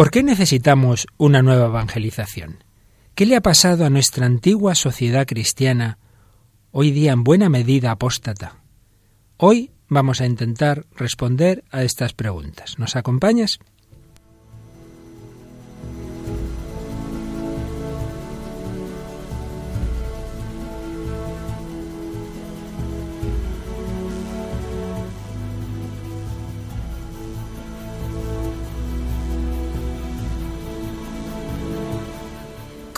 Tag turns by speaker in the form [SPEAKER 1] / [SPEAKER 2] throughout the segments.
[SPEAKER 1] ¿Por qué necesitamos una nueva evangelización? ¿Qué le ha pasado a nuestra antigua sociedad cristiana, hoy día en buena medida apóstata? Hoy vamos a intentar responder a estas preguntas. ¿Nos acompañas?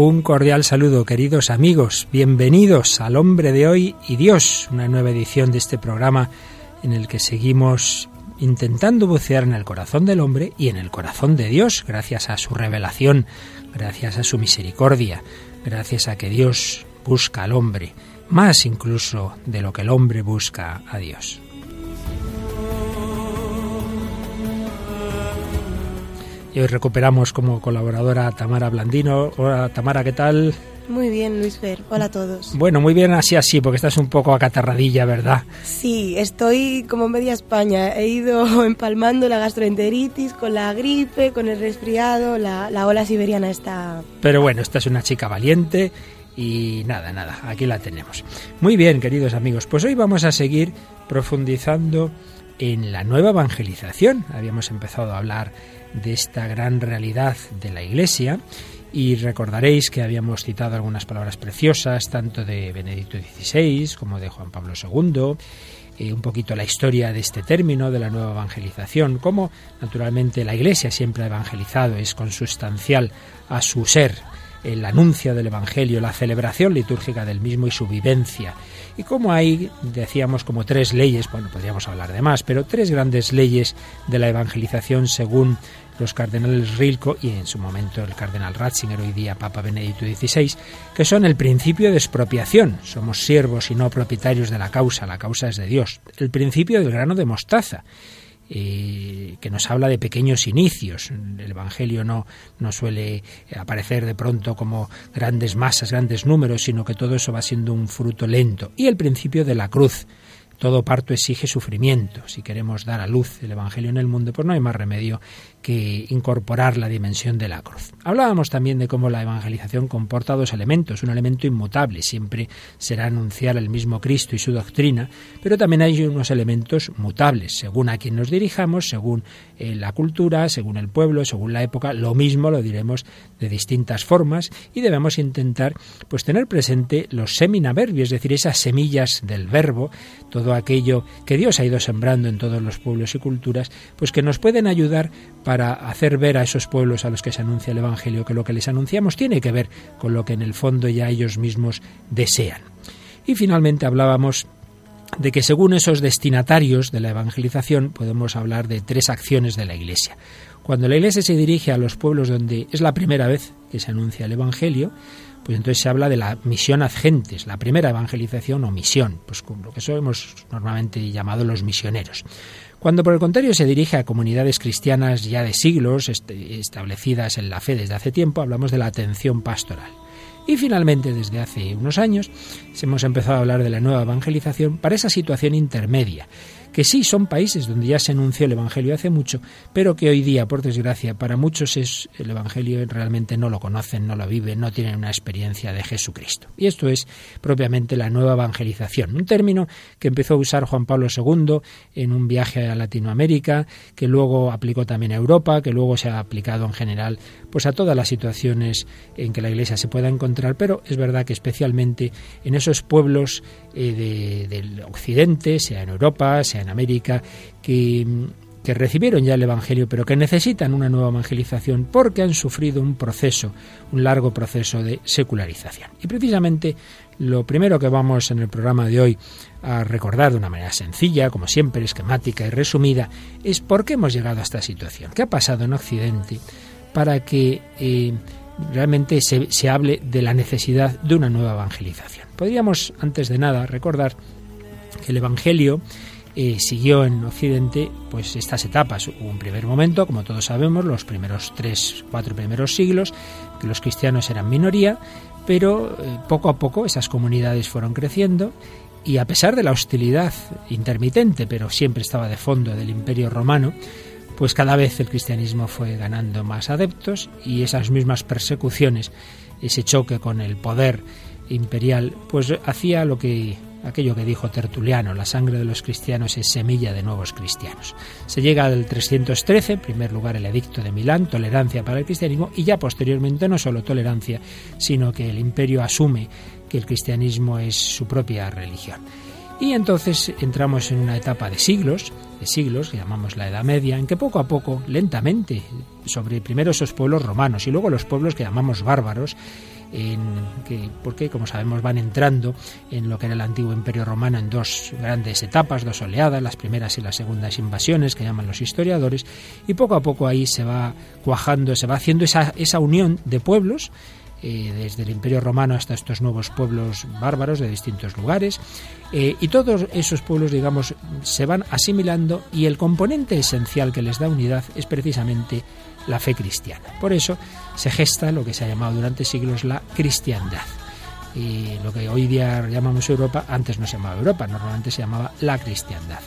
[SPEAKER 1] Un cordial saludo, queridos amigos. Bienvenidos al Hombre de Hoy y Dios, una nueva edición de este programa en el que seguimos intentando bucear en el corazón del hombre y en el corazón de Dios, gracias a su revelación, gracias a su misericordia, gracias a que Dios busca al hombre, más incluso de lo que el hombre busca a Dios. Y hoy recuperamos como colaboradora a Tamara Blandino. Hola Tamara, ¿qué tal?
[SPEAKER 2] Muy bien, Luis Fer. Hola a todos.
[SPEAKER 1] Bueno, muy bien así así, porque estás un poco acatarradilla, ¿verdad?
[SPEAKER 2] Sí, estoy como media España. He ido empalmando la gastroenteritis con la gripe, con el resfriado, la, la ola siberiana está...
[SPEAKER 1] Pero bueno, esta es una chica valiente y nada, nada, aquí la tenemos. Muy bien, queridos amigos, pues hoy vamos a seguir profundizando en la nueva evangelización. Habíamos empezado a hablar de esta gran realidad de la Iglesia y recordaréis que habíamos citado algunas palabras preciosas, tanto de Benedicto XVI como de Juan Pablo II, eh, un poquito la historia de este término, de la nueva evangelización, como naturalmente la Iglesia siempre ha evangelizado, es consustancial a su ser, el anuncio del Evangelio, la celebración litúrgica del mismo y su vivencia. Y como hay, decíamos, como tres leyes, bueno, podríamos hablar de más, pero tres grandes leyes de la evangelización según los cardenales Rilco y en su momento el cardenal Ratzinger, hoy día Papa Benedicto XVI, que son el principio de expropiación. Somos siervos y no propietarios de la causa, la causa es de Dios. El principio del grano de mostaza eh, que nos habla de pequeños inicios. El Evangelio no, no suele aparecer de pronto como grandes masas, grandes números, sino que todo eso va siendo un fruto lento. Y el principio de la cruz, todo parto exige sufrimiento. Si queremos dar a luz el Evangelio en el mundo, pues no hay más remedio que incorporar la dimensión de la cruz. Hablábamos también de cómo la evangelización comporta dos elementos. Un elemento inmutable, siempre será anunciar el mismo Cristo y su doctrina, pero también hay unos elementos mutables, según a quien nos dirijamos, según eh, la cultura, según el pueblo, según la época, lo mismo lo diremos de distintas formas y debemos intentar pues tener presente los seminaverbios, es decir, esas semillas del verbo, todo aquello que Dios ha ido sembrando en todos los pueblos y culturas, pues que nos pueden ayudar para hacer ver a esos pueblos a los que se anuncia el Evangelio que lo que les anunciamos tiene que ver con lo que en el fondo ya ellos mismos desean. Y finalmente hablábamos de que según esos destinatarios de la evangelización podemos hablar de tres acciones de la Iglesia. Cuando la Iglesia se dirige a los pueblos donde es la primera vez que se anuncia el Evangelio, pues entonces se habla de la misión ad gentes, la primera evangelización o misión, pues con lo que eso hemos normalmente llamado los misioneros. Cuando por el contrario se dirige a comunidades cristianas ya de siglos, este, establecidas en la fe desde hace tiempo, hablamos de la atención pastoral. Y finalmente, desde hace unos años, hemos empezado a hablar de la nueva evangelización para esa situación intermedia, que sí son países donde ya se anunció el Evangelio hace mucho, pero que hoy día, por desgracia, para muchos es el Evangelio realmente no lo conocen, no lo viven, no tienen una experiencia de Jesucristo. Y esto es propiamente la nueva evangelización, un término que empezó a usar Juan Pablo II en un viaje a Latinoamérica, que luego aplicó también a Europa, que luego se ha aplicado en general pues a todas las situaciones en que la Iglesia se pueda encontrar, pero es verdad que especialmente en esos pueblos eh, del Occidente, sea en Europa, sea en América, que, que recibieron ya el Evangelio, pero que necesitan una nueva evangelización porque han sufrido un proceso, un largo proceso de secularización. Y precisamente lo primero que vamos en el programa de hoy a recordar de una manera sencilla, como siempre, esquemática y resumida, es por qué hemos llegado a esta situación. ¿Qué ha pasado en Occidente para que eh, realmente se, hable de la necesidad de una nueva evangelización. Podríamos, antes de nada, recordar que el Evangelio eh, siguió en Occidente pues estas etapas. Hubo un primer momento, como todos sabemos, los primeros tres, cuatro primeros siglos, que los cristianos eran minoría, pero eh, poco a poco esas comunidades fueron creciendo y a pesar de la hostilidad intermitente, pero siempre estaba de fondo del Imperio Romano, pues cada vez el cristianismo fue ganando más adeptos y esas mismas persecuciones, ese choque con el poder imperial, pues hacía lo que aquello que dijo Tertuliano, la sangre de los cristianos es semilla de nuevos cristianos. Se llega al 313, en primer lugar el edicto de Milán, tolerancia para el cristianismo, y ya posteriormente no solo tolerancia, sino que el imperio asume que el cristianismo es su propia religión. Y entonces entramos en una etapa de siglos, de siglos, que llamamos la Edad Media, en que poco a poco, lentamente, sobre primero esos pueblos romanos y luego los pueblos que llamamos bárbaros, en que, porque como sabemos van entrando en lo que era el antiguo imperio romano en dos grandes etapas, dos oleadas, las primeras y las segundas invasiones que llaman los historiadores, y poco a poco ahí se va cuajando, se va haciendo esa, esa unión de pueblos, eh, desde el Imperio Romano hasta estos nuevos pueblos bárbaros de distintos lugares. Eh, y todos esos pueblos, digamos, se van asimilando y el componente esencial que les da unidad es precisamente la fe cristiana. Por eso se gesta lo que se ha llamado durante siglos la cristiandad. Lo que hoy día llamamos Europa, antes no se llamaba Europa, normalmente se llamaba la cristiandad.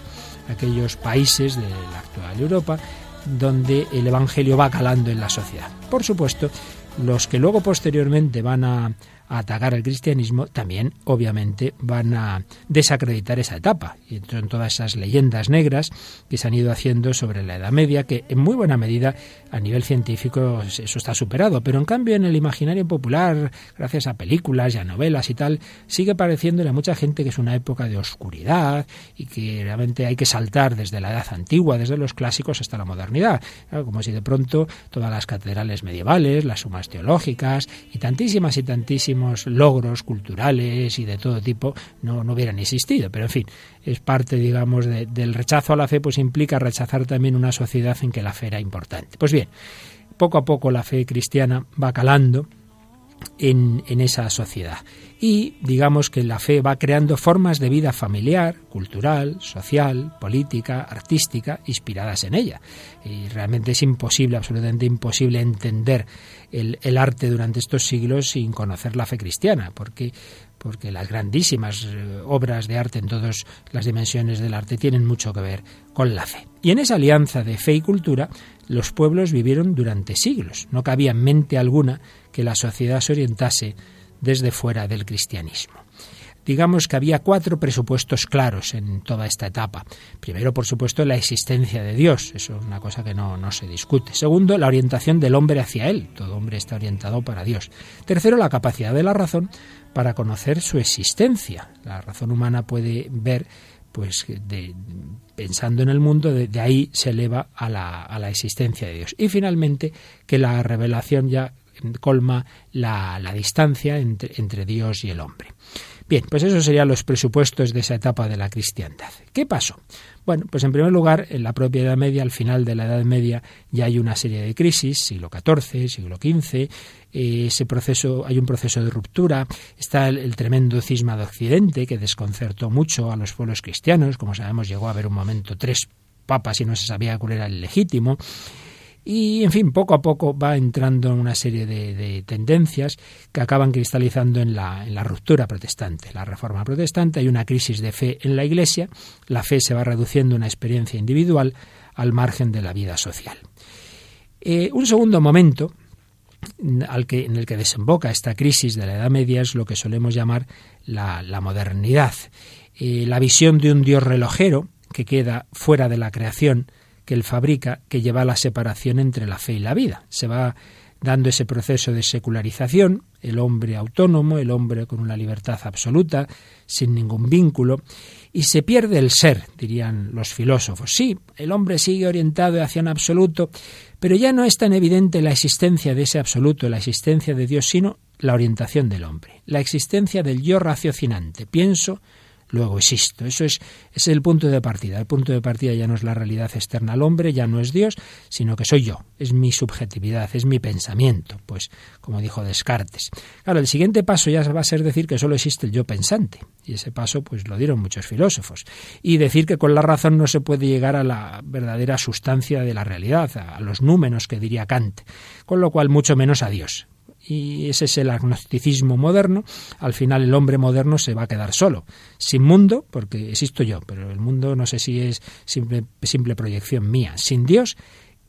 [SPEAKER 1] Aquellos países de la actual Europa donde el Evangelio va calando en la sociedad. Por supuesto, los que luego posteriormente van a atacar al cristianismo, también obviamente van a desacreditar esa etapa. Y en todas esas leyendas negras que se han ido haciendo sobre la Edad Media, que en muy buena medida a nivel científico eso está superado, pero en cambio en el imaginario popular, gracias a películas y a novelas y tal, sigue pareciéndole a mucha gente que es una época de oscuridad y que realmente hay que saltar desde la edad antigua, desde los clásicos hasta la modernidad. como si de pronto todas las catedrales medievales, las sumas teológicas y tantísimas y tantísimas logros culturales y de todo tipo no, no hubieran existido. Pero en fin, es parte, digamos, del rechazo a la fe, pues implica rechazar también una sociedad en que la fe era importante. Pues bien, poco a poco la fe cristiana va calando en, en, esa sociedad. Y digamos que la fe va creando formas de vida familiar, cultural, social, política, artística, inspiradas en ella. Y realmente es imposible, absolutamente imposible entender el, arte durante estos siglos sin conocer la fe cristiana, porque porque las grandísimas eh, obras de arte en todas las dimensiones del arte tienen mucho que ver con la fe. Y en esa alianza de fe y cultura, los pueblos vivieron durante siglos. No cabía mente alguna que la sociedad se orientase desde fuera del cristianismo digamos que había cuatro presupuestos claros en toda esta etapa. Primero, por supuesto, la existencia de Dios, eso es una cosa que no, no, se discute. Segundo, la orientación del hombre hacia Él, todo hombre está orientado para Dios. Tercero, la capacidad de la razón para conocer su existencia. La razón humana puede ver, pues, de, pensando en el mundo, de, ahí se eleva a la, a la existencia de Dios. Y finalmente, que la revelación ya colma la, la distancia entre, entre Dios y el hombre. Bien, pues esos serían los presupuestos de esa etapa de la cristiandad. ¿Qué pasó? Bueno, pues en primer lugar, en la propia Edad Media, al final de la Edad Media, ya hay una serie de crisis, siglo XIV, siglo XV, eh, ese proceso, hay un proceso de ruptura, está el, el, tremendo cisma de Occidente que desconcertó mucho a los pueblos cristianos, como sabemos llegó a haber un momento tres papas y no se sabía cuál era el legítimo, y, en fin, poco a poco va entrando en una serie de, tendencias que acaban cristalizando en la, en la, ruptura protestante, la reforma protestante. Hay una crisis de fe en la Iglesia, la fe se va reduciendo a una experiencia individual al margen de la vida social. Eh, un segundo momento al que, en el que desemboca esta crisis de la Edad Media es lo que solemos llamar la, modernidad. Eh, la visión de un Dios relojero que queda fuera de la creación, que él fabrica que lleva a la separación entre la fe y la vida. Se va dando ese proceso de secularización, el hombre autónomo, el hombre con una libertad absoluta, sin ningún vínculo, y se pierde el ser, dirían los filósofos. Sí, el hombre sigue orientado hacia un absoluto, pero ya no es tan evidente la existencia de ese absoluto, la existencia de Dios, sino la orientación del hombre, la existencia del yo raciocinante. Pienso, luego existo. Eso es, es el punto de partida. El punto de partida ya no es la realidad externa al hombre, ya no es Dios, sino que soy yo, es mi subjetividad, es mi pensamiento, pues como dijo Descartes. Claro, el siguiente paso ya va a ser decir que solo existe el yo pensante, y ese paso pues lo dieron muchos filósofos, y decir que con la razón no se puede llegar a la verdadera sustancia de la realidad, a los números que diría Kant, con lo cual mucho menos a Dios y ese es el agnosticismo moderno, al final el hombre moderno se va a quedar solo, sin mundo, porque existo yo, pero el mundo no sé si es simple, simple proyección mía, sin Dios,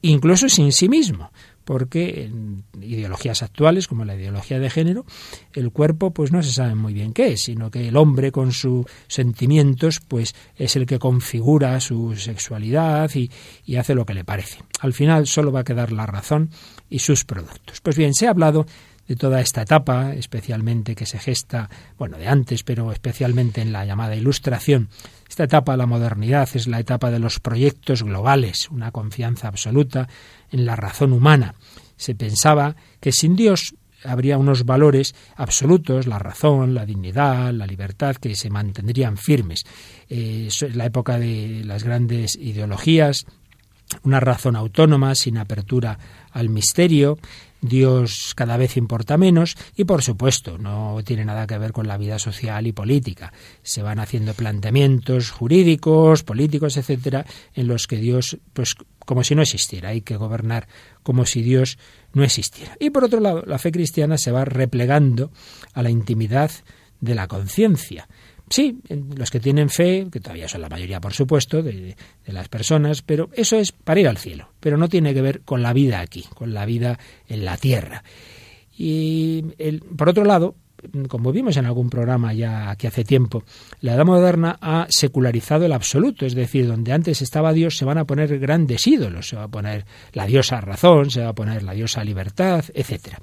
[SPEAKER 1] incluso sin sí mismo, porque en ideologías actuales, como la ideología de género, el cuerpo pues no se sabe muy bien qué es, sino que el hombre con sus sentimientos pues es el que configura su sexualidad y, y hace lo que le parece. Al final solo va a quedar la razón y sus productos. Pues bien, se ha hablado de toda esta etapa, especialmente que se gesta, bueno, de antes, pero especialmente en la llamada Ilustración. Esta etapa, la modernidad, es la etapa de los proyectos globales, una confianza absoluta en la razón humana. Se pensaba que sin Dios habría unos valores absolutos, la razón, la dignidad, la libertad, que se mantendrían firmes. Eh, es la época de las grandes ideologías, una razón autónoma, sin apertura al misterio, Dios cada vez importa menos y por supuesto no tiene nada que ver con la vida social y política. Se van haciendo planteamientos jurídicos, políticos, etcétera, en los que Dios pues como si no existiera, hay que gobernar como si Dios no existiera. Y por otro lado, la fe cristiana se va replegando a la intimidad de la conciencia. Sí, los que tienen fe, que todavía son la mayoría, por supuesto, de, las personas, pero eso es para ir al cielo, pero no tiene que ver con la vida aquí, con la vida en la tierra. Y por otro lado, como vimos en algún programa ya aquí hace tiempo, la edad moderna ha secularizado el absoluto, es decir, donde antes estaba Dios se van a poner grandes ídolos, se va a poner la diosa razón, se va a poner la diosa libertad, etcétera.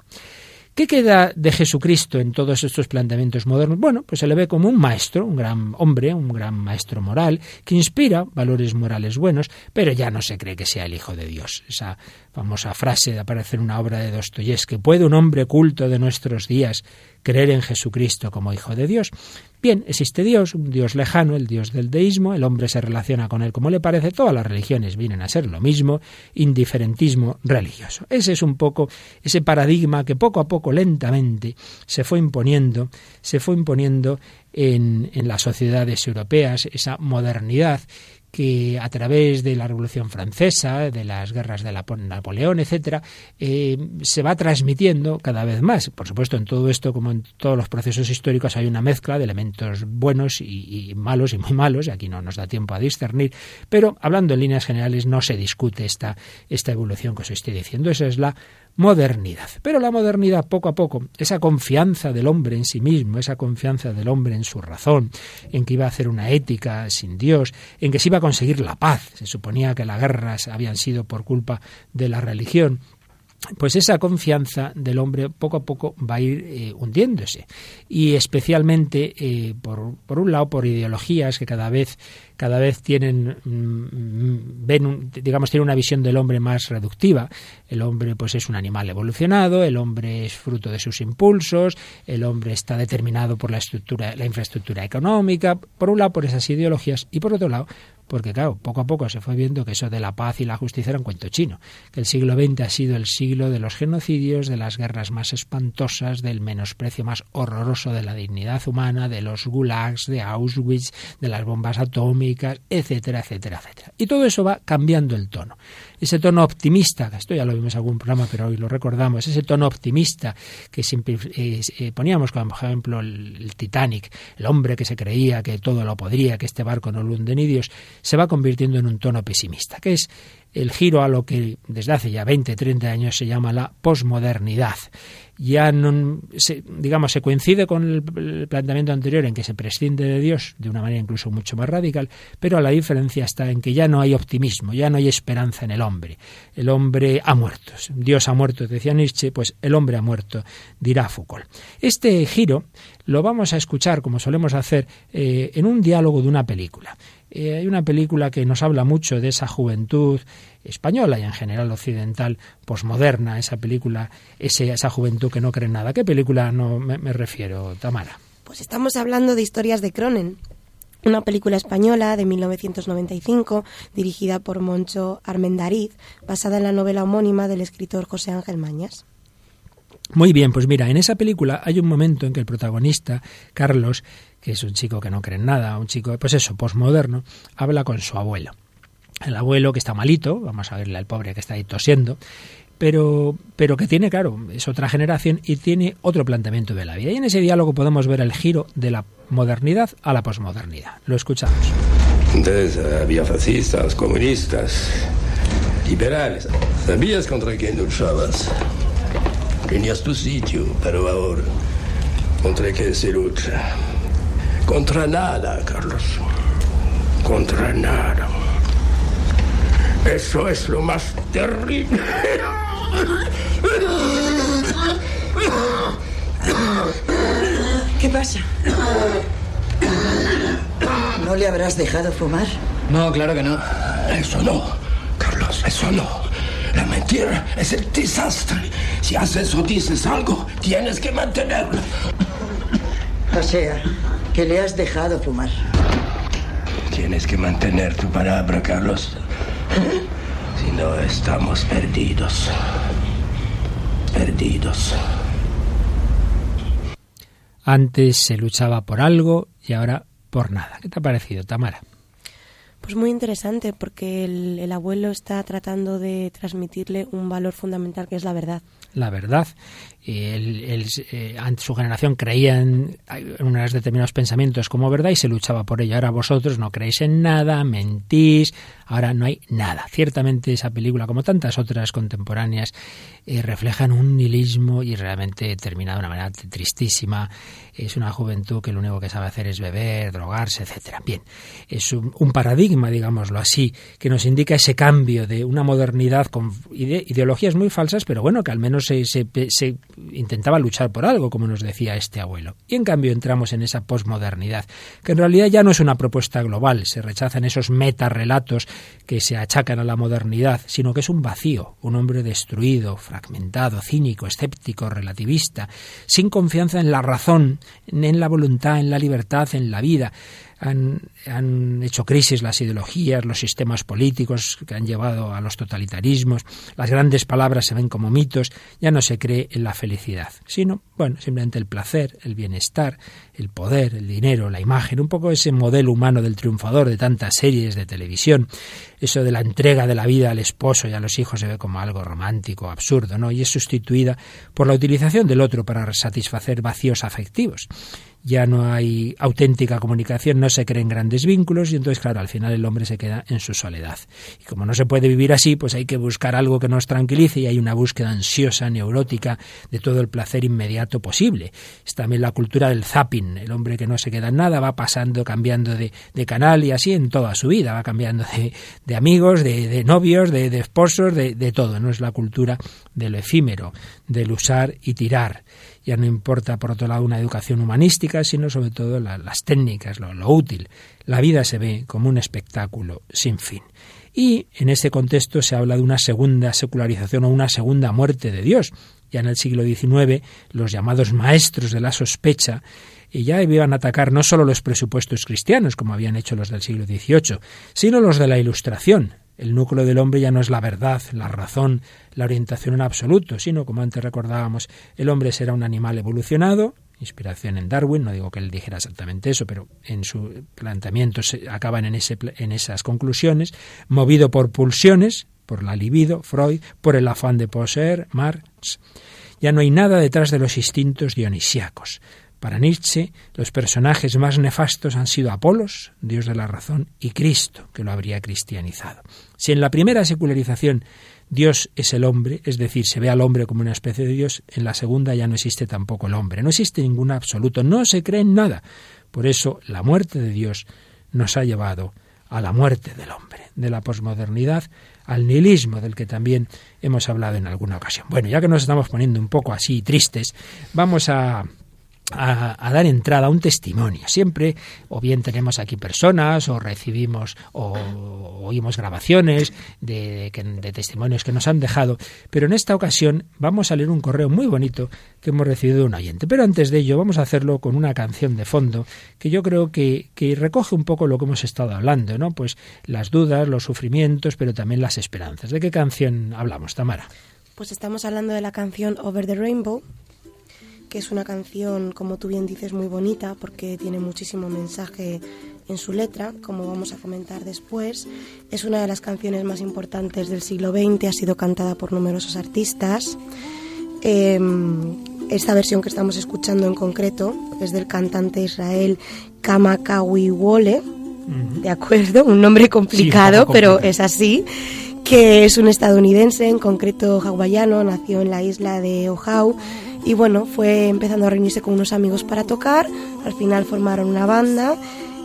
[SPEAKER 1] ¿Qué queda de Jesucristo en todos estos planteamientos modernos? Bueno, pues se le ve como un maestro, un gran hombre, un gran maestro moral, que inspira valores morales buenos, pero ya no se cree que sea el Hijo de Dios. Esa famosa frase de aparecer en una obra de Dostoyevsky, ¿puede un hombre culto de nuestros días creer en Jesucristo como Hijo de Dios? Bien, existe Dios, un Dios lejano, el Dios del deísmo, el hombre se relaciona con él como le parece, todas las religiones vienen a ser lo mismo, indiferentismo religioso. Ese es un poco ese paradigma que poco a poco, lentamente, se fue imponiendo, se fue imponiendo en, en las sociedades europeas, esa modernidad que a través de la Revolución Francesa, de las guerras de Napoleón, etcétera, eh, se va transmitiendo cada vez más. Por supuesto, en todo esto, como en todos los procesos históricos, hay una mezcla de elementos buenos y, y, malos y muy malos, y aquí no nos da tiempo a discernir, pero hablando en líneas generales no se discute esta, esta evolución que os estoy diciendo. Esa es la modernidad. Pero la modernidad, poco a poco, esa confianza del hombre en sí mismo, esa confianza del hombre en su razón, en que iba a hacer una ética sin Dios, en que se iba a conseguir la paz. Se suponía que las guerras habían sido por culpa de la religión pues esa confianza del hombre poco a poco va a ir eh, hundiéndose. Y especialmente eh, por, por, un lado por ideologías que cada vez cada vez tienen mm, ven digamos tienen una visión del hombre más reductiva. El hombre pues es un animal evolucionado el hombre es fruto de sus impulsos el hombre está determinado por la estructura la infraestructura económica por un lado por esas ideologías y por otro lado porque claro, poco a poco se fue viendo que eso de la paz y la justicia era un cuento chino, que el siglo XX ha sido el siglo de los genocidios, de las guerras más espantosas, del menosprecio más horroroso de la dignidad humana, de los gulags, de Auschwitz, de las bombas atómicas, etcétera, etcétera, etcétera. Y todo eso va cambiando el tono ese tono optimista, esto ya lo vimos en algún programa, pero hoy lo recordamos, ese tono optimista que siempre eh, eh, poníamos, como por ejemplo el, Titanic, el hombre que se creía que todo lo podría, que este barco no lo hunde ni Dios, se va convirtiendo en un tono pesimista, que es el giro a lo que desde hace ya 20, 30 años se llama la posmodernidad. Ya no, se, digamos, se coincide con el, planteamiento anterior en que se prescinde de Dios de una manera incluso mucho más radical, pero la diferencia está en que ya no hay optimismo, ya no hay esperanza en el hombre. El hombre ha muerto. Dios ha muerto, decía Nietzsche, pues el hombre ha muerto, dirá Foucault. Este giro lo vamos a escuchar, como solemos hacer, eh, en un diálogo de una película. Eh, hay una película que nos habla mucho de esa juventud española y en general occidental posmoderna, esa película, ese, esa juventud que no cree en nada. ¿Qué película no me, me refiero, Tamara?
[SPEAKER 2] Pues estamos hablando de historias de Cronen. una película española de 1995 dirigida por Moncho Armendariz, basada en la novela homónima del escritor José Ángel Mañas.
[SPEAKER 1] Muy bien, pues mira, en esa película hay un momento en que el protagonista, Carlos, que es un chico que no cree en nada, un chico, pues eso, posmoderno, habla con su abuelo. El abuelo que está malito, vamos a verle al pobre que está ahí tosiendo, pero, pero que tiene, claro, es otra generación y tiene otro planteamiento de la vida. Y en ese diálogo podemos ver el giro de la modernidad a la posmodernidad. Lo escuchamos.
[SPEAKER 3] Entonces había fascistas, comunistas, liberales. ¿Sabías contra quién luchabas? Tenías tu sitio, pero ahora, ¿contra qué se lucha? Contra nada, Carlos. Contra nada. Eso es lo más terrible.
[SPEAKER 4] ¿Qué pasa? ¿No le habrás dejado fumar?
[SPEAKER 5] No, claro que no.
[SPEAKER 3] Eso no, Carlos, eso no. La mentira es el desastre. Si haces o dices algo, tienes que mantenerlo.
[SPEAKER 4] O sea, que le has dejado fumar.
[SPEAKER 3] Tienes que mantener tu palabra, Carlos. Si no, estamos perdidos. Perdidos.
[SPEAKER 1] Antes se luchaba por algo y ahora por nada. ¿Qué te ha parecido, Tamara?
[SPEAKER 2] Pues muy interesante porque el, el, abuelo está tratando de transmitirle un valor fundamental que es la verdad.
[SPEAKER 1] La verdad. Él, él, eh, su generación creía en, unos determinados pensamientos como verdad y se luchaba por ello. Ahora vosotros no creéis en nada, mentís, ahora no hay nada. Ciertamente esa película, como tantas otras contemporáneas, eh, reflejan un nihilismo y realmente termina de una manera tristísima. Es una juventud que lo único que sabe hacer es beber, drogarse, etcétera. Bien, es un, un paradigma, digámoslo así, que nos indica ese cambio de una modernidad con ide ideologías muy falsas, pero bueno, que al menos se, se intentaba luchar por algo, como nos decía este abuelo. Y en cambio entramos en esa posmodernidad, que en realidad ya no es una propuesta global, se rechazan esos metarrelatos que se achacan a la modernidad, sino que es un vacío, un hombre destruido, fragmentado, cínico, escéptico, relativista, sin confianza en la razón, en la voluntad, en la libertad, en la vida. Han, hecho crisis las ideologías, los sistemas políticos que han llevado a los totalitarismos, las grandes palabras se ven como mitos, ya no se cree en la felicidad, sino, bueno, simplemente el placer, el bienestar, el poder, el dinero, la imagen, un poco ese modelo humano del triunfador de tantas series de televisión, eso de la entrega de la vida al esposo y a los hijos se ve como algo romántico, absurdo, ¿no? Y es sustituida por la utilización del otro para satisfacer vacíos afectivos. Ya no hay auténtica comunicación, no se creen grandes vínculos y entonces, claro, al final el hombre se queda en su soledad. Y como no se puede vivir así, pues hay que buscar algo que nos tranquilice y hay una búsqueda ansiosa, neurótica de todo el placer inmediato posible. Es también la cultura del zapping, el hombre que no se queda en nada, va pasando, cambiando de, de canal y así en toda su vida, va cambiando de, de amigos, de, de novios, de, esposos, de todo. No es la cultura de lo efímero, del usar y tirar ya no importa, por otro lado, una educación humanística, sino sobre todo la, las técnicas, lo, útil. La vida se ve como un espectáculo sin fin. Y en este contexto se habla de una segunda secularización o una segunda muerte de Dios. Ya en el siglo XIX, los llamados maestros de la sospecha y ya iban a atacar no solo los presupuestos cristianos, como habían hecho los del siglo XVIII, sino los de la Ilustración, el núcleo del hombre ya no es la verdad, la razón, la orientación en absoluto, sino, como antes recordábamos, el hombre será un animal evolucionado, inspiración en Darwin, no digo que él dijera exactamente eso, pero en su planteamiento se acaban en, en esas conclusiones, movido por pulsiones, por la libido, Freud, por el afán de poseer, Marx. Ya no hay nada detrás de los instintos dionisíacos. Para Nietzsche, los personajes más nefastos han sido Apolos, dios de la razón, y Cristo, que lo habría cristianizado. Si en la primera secularización Dios es el hombre, es decir, se ve al hombre como una especie de Dios, en la segunda ya no existe tampoco el hombre, no existe ningún absoluto, no se cree en nada. Por eso la muerte de Dios nos ha llevado a la muerte del hombre, de la posmodernidad al nihilismo, del que también hemos hablado en alguna ocasión. Bueno, ya que nos estamos poniendo un poco así tristes, vamos a a, dar entrada a un testimonio. Siempre, o bien tenemos aquí personas, o recibimos, o oímos grabaciones de, de, testimonios que nos han dejado, pero en esta ocasión vamos a leer un correo muy bonito que hemos recibido de un oyente. Pero antes de ello, vamos a hacerlo con una canción de fondo que yo creo que, que recoge un poco lo que hemos estado hablando, ¿no? Pues las dudas, los sufrimientos, pero también las esperanzas. ¿De qué canción hablamos, Tamara?
[SPEAKER 2] Pues estamos hablando de la canción Over the Rainbow, que es una canción, como tú bien dices, muy bonita porque tiene muchísimo mensaje en su letra, como vamos a comentar después. Es una de las canciones más importantes del siglo XX, ha sido cantada por numerosos artistas. Em, esta versión que estamos escuchando en concreto es del cantante Israel Kamakawiwole, ¿de acuerdo? Un nombre complicado, pero es así que es un estadounidense, en concreto hawaiano, nació en la isla de Oahu y bueno, fue empezando a reunirse con unos amigos para tocar, al final formaron una banda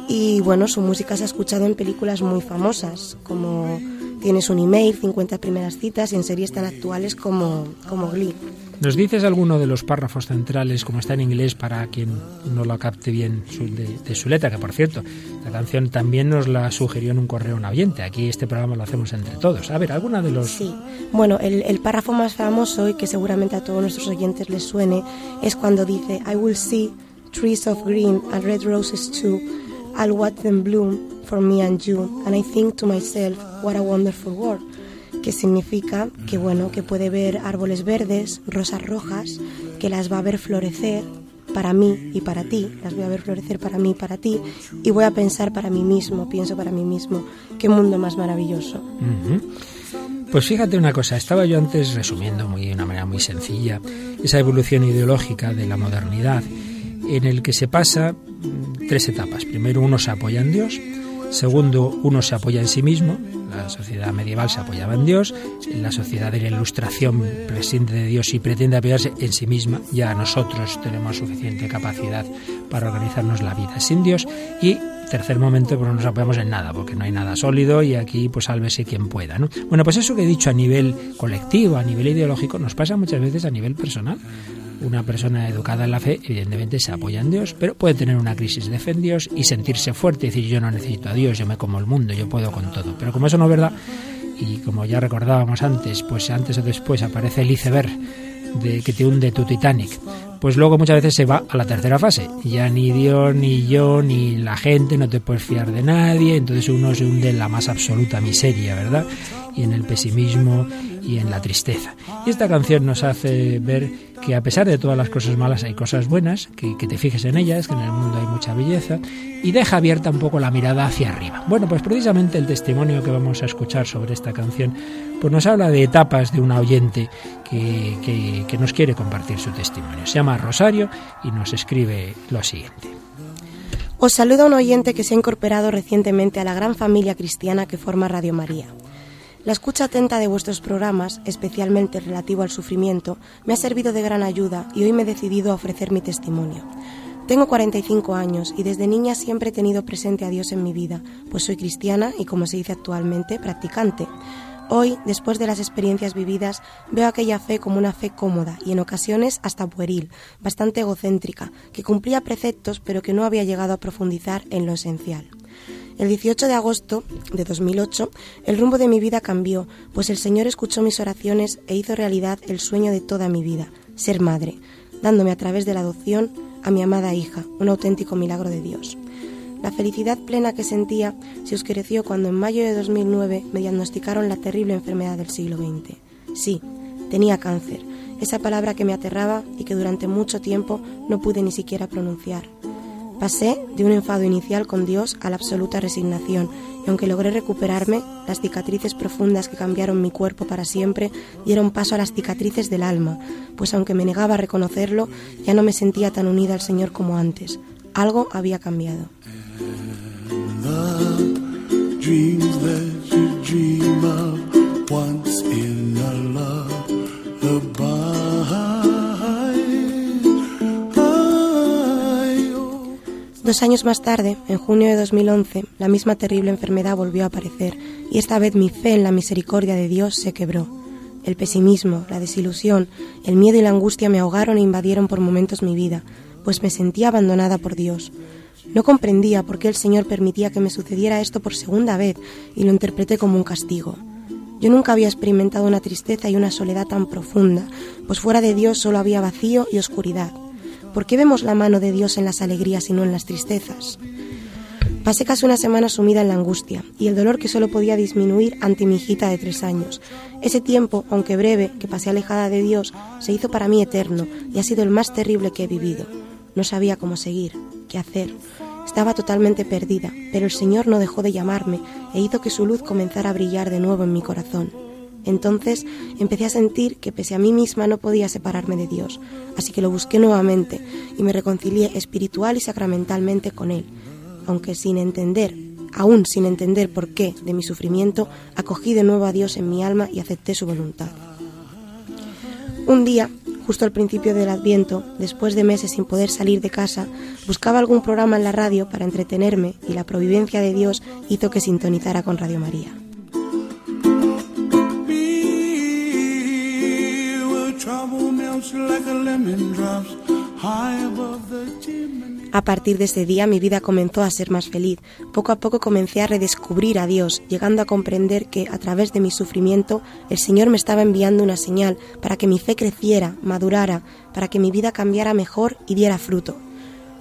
[SPEAKER 2] y bueno, su música se ha escuchado en películas muy famosas, como Tienes un email, 50 primeras citas y en series tan actuales como, como Glee.
[SPEAKER 1] ¿Nos dices alguno de los párrafos centrales, como está en inglés, para quien no lo capte bien de, su letra? Que por cierto, la canción también nos la sugirió en un correo un oyente. Aquí este programa lo hacemos entre todos. A ver, ¿alguna de los...?
[SPEAKER 2] Sí. Bueno, el, el párrafo más famoso y que seguramente a todos nuestros oyentes les suene es cuando dice I will see trees of green and red roses too. I'll watch them bloom for me and you. And I think to myself, what a wonderful world que significa que bueno, que puede ver árboles verdes, rosas rojas, que las va a ver florecer para mí y para ti, las voy a ver florecer para mí y para ti, y voy a pensar para mí mismo, pienso para mí mismo, qué mundo más maravilloso.
[SPEAKER 1] Pues fíjate una cosa, estaba yo antes resumiendo muy, de una manera muy sencilla esa evolución ideológica de la modernidad, en el que se pasa mm, tres etapas. Primero uno se apoya en Dios, segundo uno se apoya en sí mismo, la sociedad medieval se apoyaba en Dios, la sociedad de la Ilustración prescinde de Dios y pretende apoyarse en sí misma. Ya nosotros tenemos suficiente capacidad para organizarnos la vida sin Dios. Y tercer momento, pues no nos apoyamos en nada, porque no hay nada sólido y aquí pues sálvese quien pueda. ¿no? Bueno, pues eso que he dicho a nivel colectivo, a nivel ideológico, nos pasa muchas veces a nivel personal una persona educada en la fe, evidentemente se apoya en Dios, pero puede tener una crisis de fe en Dios y sentirse fuerte y decir yo no necesito a Dios, yo me como el mundo, yo puedo con todo. Pero como eso no es verdad, y como ya recordábamos antes, pues antes o después aparece el iceberg de que te hunde tu Titanic, pues luego muchas veces se va a la tercera fase. Ya ni Dios, ni yo, ni la gente, no te puedes fiar de nadie, entonces uno se hunde en la más absoluta miseria, ¿verdad? Y en el pesimismo y en la tristeza. Y esta canción nos hace ver que a pesar de todas las cosas malas hay cosas buenas, que, te fijes en ellas, que en el mundo hay mucha belleza, y deja abierta un poco la mirada hacia arriba. Bueno, pues precisamente el testimonio que vamos a escuchar sobre esta canción, pues nos habla de etapas de una oyente que, que, que nos quiere compartir su testimonio. Se llama Rosario y nos escribe lo siguiente.
[SPEAKER 2] Os saluda un oyente que se ha incorporado recientemente a la gran familia cristiana que forma Radio María. La escucha atenta de vuestros programas, especialmente relativo al sufrimiento, me ha servido de gran ayuda y hoy me he decidido a ofrecer mi testimonio. Tengo 45 años y desde niña siempre he tenido presente a Dios en mi vida, pues soy cristiana y, como se dice actualmente, practicante. Hoy, después de las experiencias vividas, veo aquella fe como una fe cómoda y en ocasiones hasta pueril, bastante egocéntrica, que cumplía preceptos pero que no había llegado a profundizar en lo esencial. El 18 de agosto de 2008, el rumbo de mi vida cambió, pues el Señor escuchó mis oraciones e hizo realidad el sueño de toda mi vida, ser madre, dándome a través de la adopción a mi amada hija, un auténtico milagro de Dios. La felicidad plena que sentía se oscureció cuando en mayo de 2009 me diagnosticaron la terrible enfermedad del siglo XX. Sí, tenía cáncer, esa palabra que me aterraba y que durante mucho tiempo no pude ni siquiera pronunciar. Pasé de un enfado inicial con Dios a la absoluta resignación, y aunque logré recuperarme, las cicatrices profundas que cambiaron mi cuerpo para siempre dieron paso a las cicatrices del alma, pues aunque me negaba a reconocerlo, ya no me sentía tan unida al Señor como antes. Algo había cambiado. Dos años más tarde, en junio de 2011, la misma terrible enfermedad volvió a aparecer y esta vez mi fe en la misericordia de Dios se quebró. El pesimismo, la desilusión, el miedo y la angustia me ahogaron e invadieron por momentos mi vida, pues me sentía abandonada por Dios. No comprendía por qué el Señor permitía que me sucediera esto por segunda vez y lo interpreté como un castigo. Yo nunca había experimentado una tristeza y una soledad tan profunda, pues fuera de Dios solo había vacío y oscuridad. ¿Por qué vemos la mano de Dios en las alegrías y no en las tristezas? Pasé casi una semana sumida en la angustia y el dolor que solo podía disminuir ante mi hijita de tres años. Ese tiempo, aunque breve, que pasé alejada de Dios, se hizo para mí eterno y ha sido el más terrible que he vivido. No sabía cómo seguir, qué hacer. Estaba totalmente perdida, pero el Señor no dejó de llamarme e hizo que su luz comenzara a brillar de nuevo en mi corazón. Entonces empecé a sentir que pese a mí misma no podía separarme de Dios, así que lo busqué nuevamente y me reconcilié espiritual y sacramentalmente con Él aunque sin entender, aún sin entender por qué de mi sufrimiento, acogí de nuevo a Dios en mi alma y acepté su voluntad. Un día, justo al principio del Adviento, después de meses sin poder salir de casa, buscaba algún programa en la radio para entretenerme y la providencia de Dios hizo que sintonizara con Radio María. A partir de ese día mi vida comenzó a ser más feliz. Poco a poco comencé a redescubrir a Dios, llegando a comprender que a través de mi sufrimiento el Señor me estaba enviando una señal para que mi fe creciera, madurara, para que mi vida cambiara mejor y diera fruto.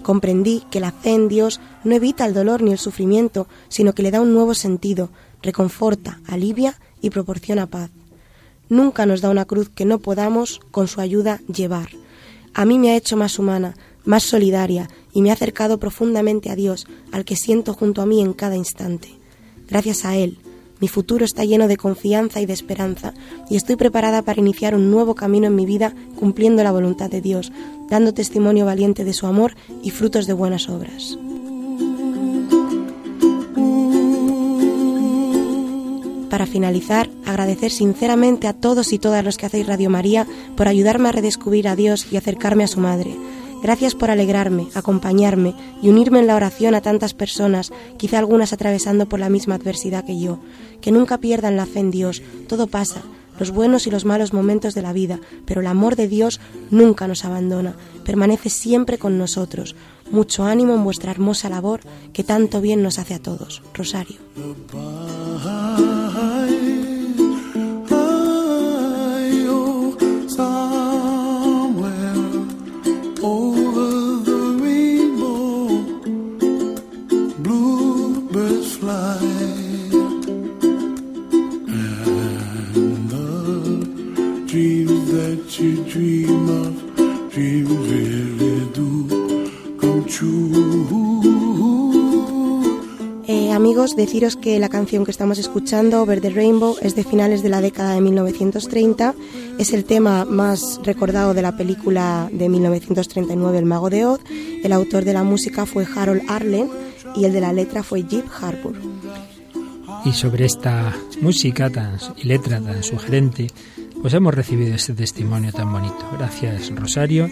[SPEAKER 2] Comprendí que la fe en Dios no evita el dolor ni el sufrimiento, sino que le da un nuevo sentido, reconforta, alivia y proporciona paz. Nunca nos da una cruz que no podamos, con su ayuda, llevar. A mí me ha hecho más humana, más solidaria y me ha acercado profundamente a Dios, al que siento junto a mí en cada instante. Gracias a Él, mi futuro está lleno de confianza y de esperanza, y estoy preparada para iniciar un nuevo camino en mi vida cumpliendo la voluntad de Dios, dando testimonio valiente de su amor y frutos de buenas obras. Para finalizar, agradecer sinceramente a todos y todas los que hacéis Radio María por ayudarme a redescubrir a Dios y acercarme a su Madre Gracias por alegrarme, acompañarme y unirme en la oración a tantas personas, quizá algunas atravesando por la misma adversidad que yo. Que nunca pierdan la fe en Dios. Todo pasa, los buenos y los malos momentos de la vida, pero el amor de Dios nunca nos abandona, permanece siempre con nosotros. Mucho ánimo en vuestra hermosa labor que tanto bien nos hace a todos. Rosario. Amigos, deciros que la canción que estamos escuchando, Over the Rainbow, es de finales de la década de 1930. Es el tema más recordado de la película de 1939, El Mago de Oz. El autor de la música fue Harold Arlen y el de la letra fue Jeep Harbour.
[SPEAKER 1] Y sobre esta música tan, y letra tan sugerente, pues hemos recibido este testimonio tan bonito. Gracias, Rosario.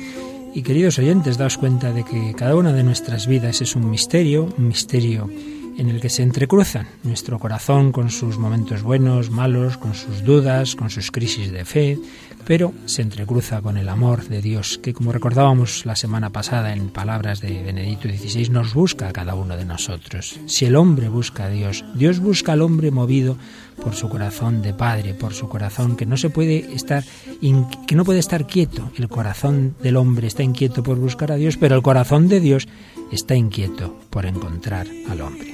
[SPEAKER 1] Y queridos oyentes, daos cuenta de que cada una de nuestras vidas es un misterio, un misterio en el que se entrecruzan nuestro corazón con sus momentos buenos, malos, con sus dudas, con sus crisis de fe, pero se entrecruza con el amor de Dios, que como recordábamos la semana pasada en palabras de Benedicto XVI, nos busca a cada uno de nosotros. Si el hombre busca a Dios, Dios busca al hombre movido por su corazón de padre, por su corazón que no se puede estar que no puede estar quieto. El corazón del hombre está inquieto por buscar a Dios, pero el corazón de Dios está inquieto por encontrar al hombre.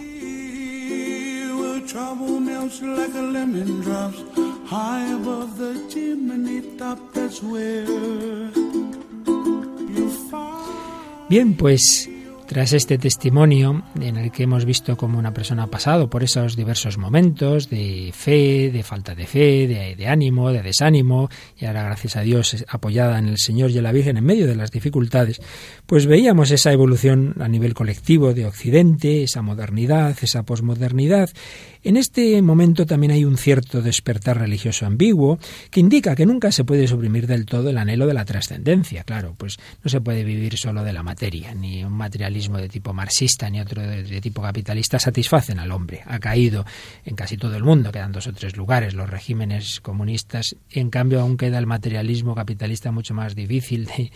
[SPEAKER 1] Bien, pues tras este testimonio en el que hemos visto cómo una persona ha pasado por esos diversos momentos de fe, de falta de fe, de, ánimo, de desánimo, y ahora gracias a Dios apoyada en el Señor y en la Virgen en medio de las dificultades, pues veíamos esa evolución a nivel colectivo de Occidente, esa modernidad, esa posmodernidad, en este momento también hay un cierto despertar religioso ambiguo que indica que nunca se puede suprimir del todo el anhelo de la trascendencia. Claro, pues no se puede vivir solo de la materia, ni un materialismo de tipo marxista ni otro de, tipo capitalista satisfacen al hombre. Ha caído en casi todo el mundo, quedan dos o tres lugares los regímenes comunistas, en cambio aún queda el materialismo capitalista mucho más difícil de,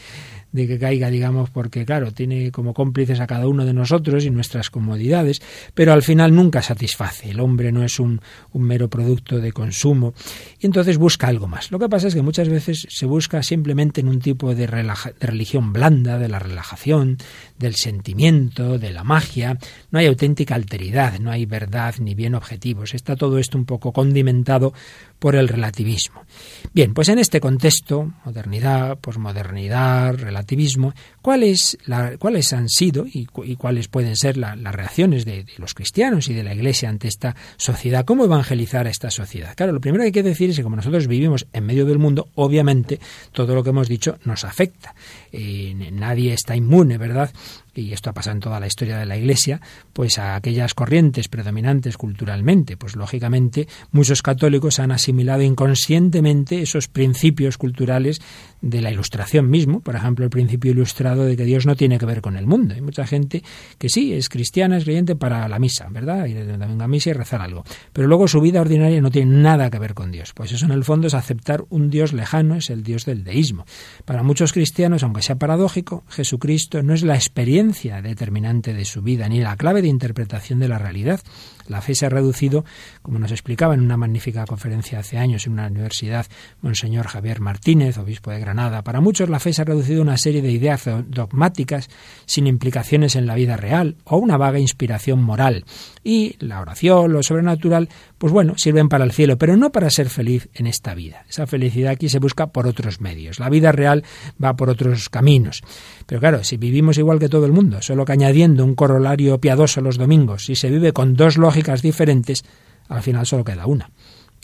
[SPEAKER 1] de que caiga, digamos, porque claro, tiene como cómplices a cada uno de nosotros y nuestras comodidades, pero al final nunca satisface. El hombre no es un, un mero producto de consumo y entonces busca algo más. Lo que pasa es que muchas veces se busca simplemente en un tipo de, de religión blanda, de la relajación, del sentimiento, de la magia. No hay auténtica alteridad, no hay verdad ni bien objetivos. Está todo esto un poco condimentado por el relativismo. Bien, pues en este contexto, modernidad, posmodernidad, relativismo, ¿cuáles, cuáles han sido y, cuáles pueden ser las reacciones de, los cristianos y de la Iglesia ante esta sociedad? ¿Cómo evangelizar a esta sociedad? Claro, lo primero que hay que decir es que como nosotros vivimos en medio del mundo, obviamente todo lo que hemos dicho nos afecta. Eh, nadie está inmune, ¿verdad? y esto ha pasado en toda la historia de la Iglesia, pues a aquellas corrientes predominantes culturalmente. Pues lógicamente muchos católicos han asimilado inconscientemente esos principios culturales de la ilustración mismo, por ejemplo, el principio ilustrado de que Dios no tiene que ver con el mundo. Hay mucha gente que sí, es cristiana, es creyente para la misa, ¿verdad? Ir a misa y rezar algo. Pero luego su vida ordinaria no tiene nada que ver con Dios. Pues eso en el fondo es aceptar un Dios lejano, es el Dios del deísmo. Para muchos cristianos, aunque sea paradójico, Jesucristo no es la experiencia determinante de su vida, ni la clave de interpretación de la realidad. La fe se ha reducido, como nos explicaba en una magnífica conferencia hace años en una universidad, Monseñor Javier Martínez, obispo de Granada. Para muchos la fe se ha reducido a una serie de ideas dogmáticas sin implicaciones en la vida real o una vaga inspiración moral. Y la oración, lo sobrenatural, pues bueno, sirven para el cielo, pero no para ser feliz en esta vida. Esa felicidad aquí se busca por otros medios. La vida real va por otros caminos. Pero claro, si vivimos igual que todo el mundo, solo que añadiendo un corolario piadoso los domingos, si se vive con dos lógicas diferentes, al final solo queda una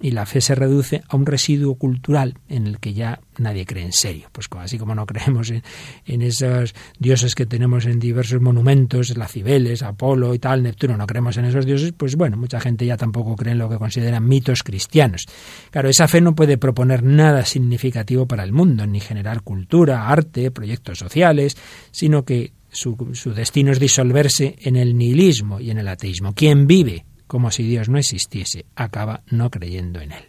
[SPEAKER 1] y la fe se reduce a un residuo cultural en el que ya nadie cree en serio. Pues así como no creemos en, esos dioses que tenemos en diversos monumentos, las Cibeles, Apolo y tal, Neptuno, no creemos en esos dioses, pues bueno, mucha gente ya tampoco cree en lo que consideran mitos cristianos. Claro, esa fe no puede proponer nada significativo para el mundo, ni generar cultura, arte, proyectos sociales, sino que su, su destino es disolverse en el nihilismo y en el ateísmo. Quien vive como si Dios no existiese, acaba no creyendo en él.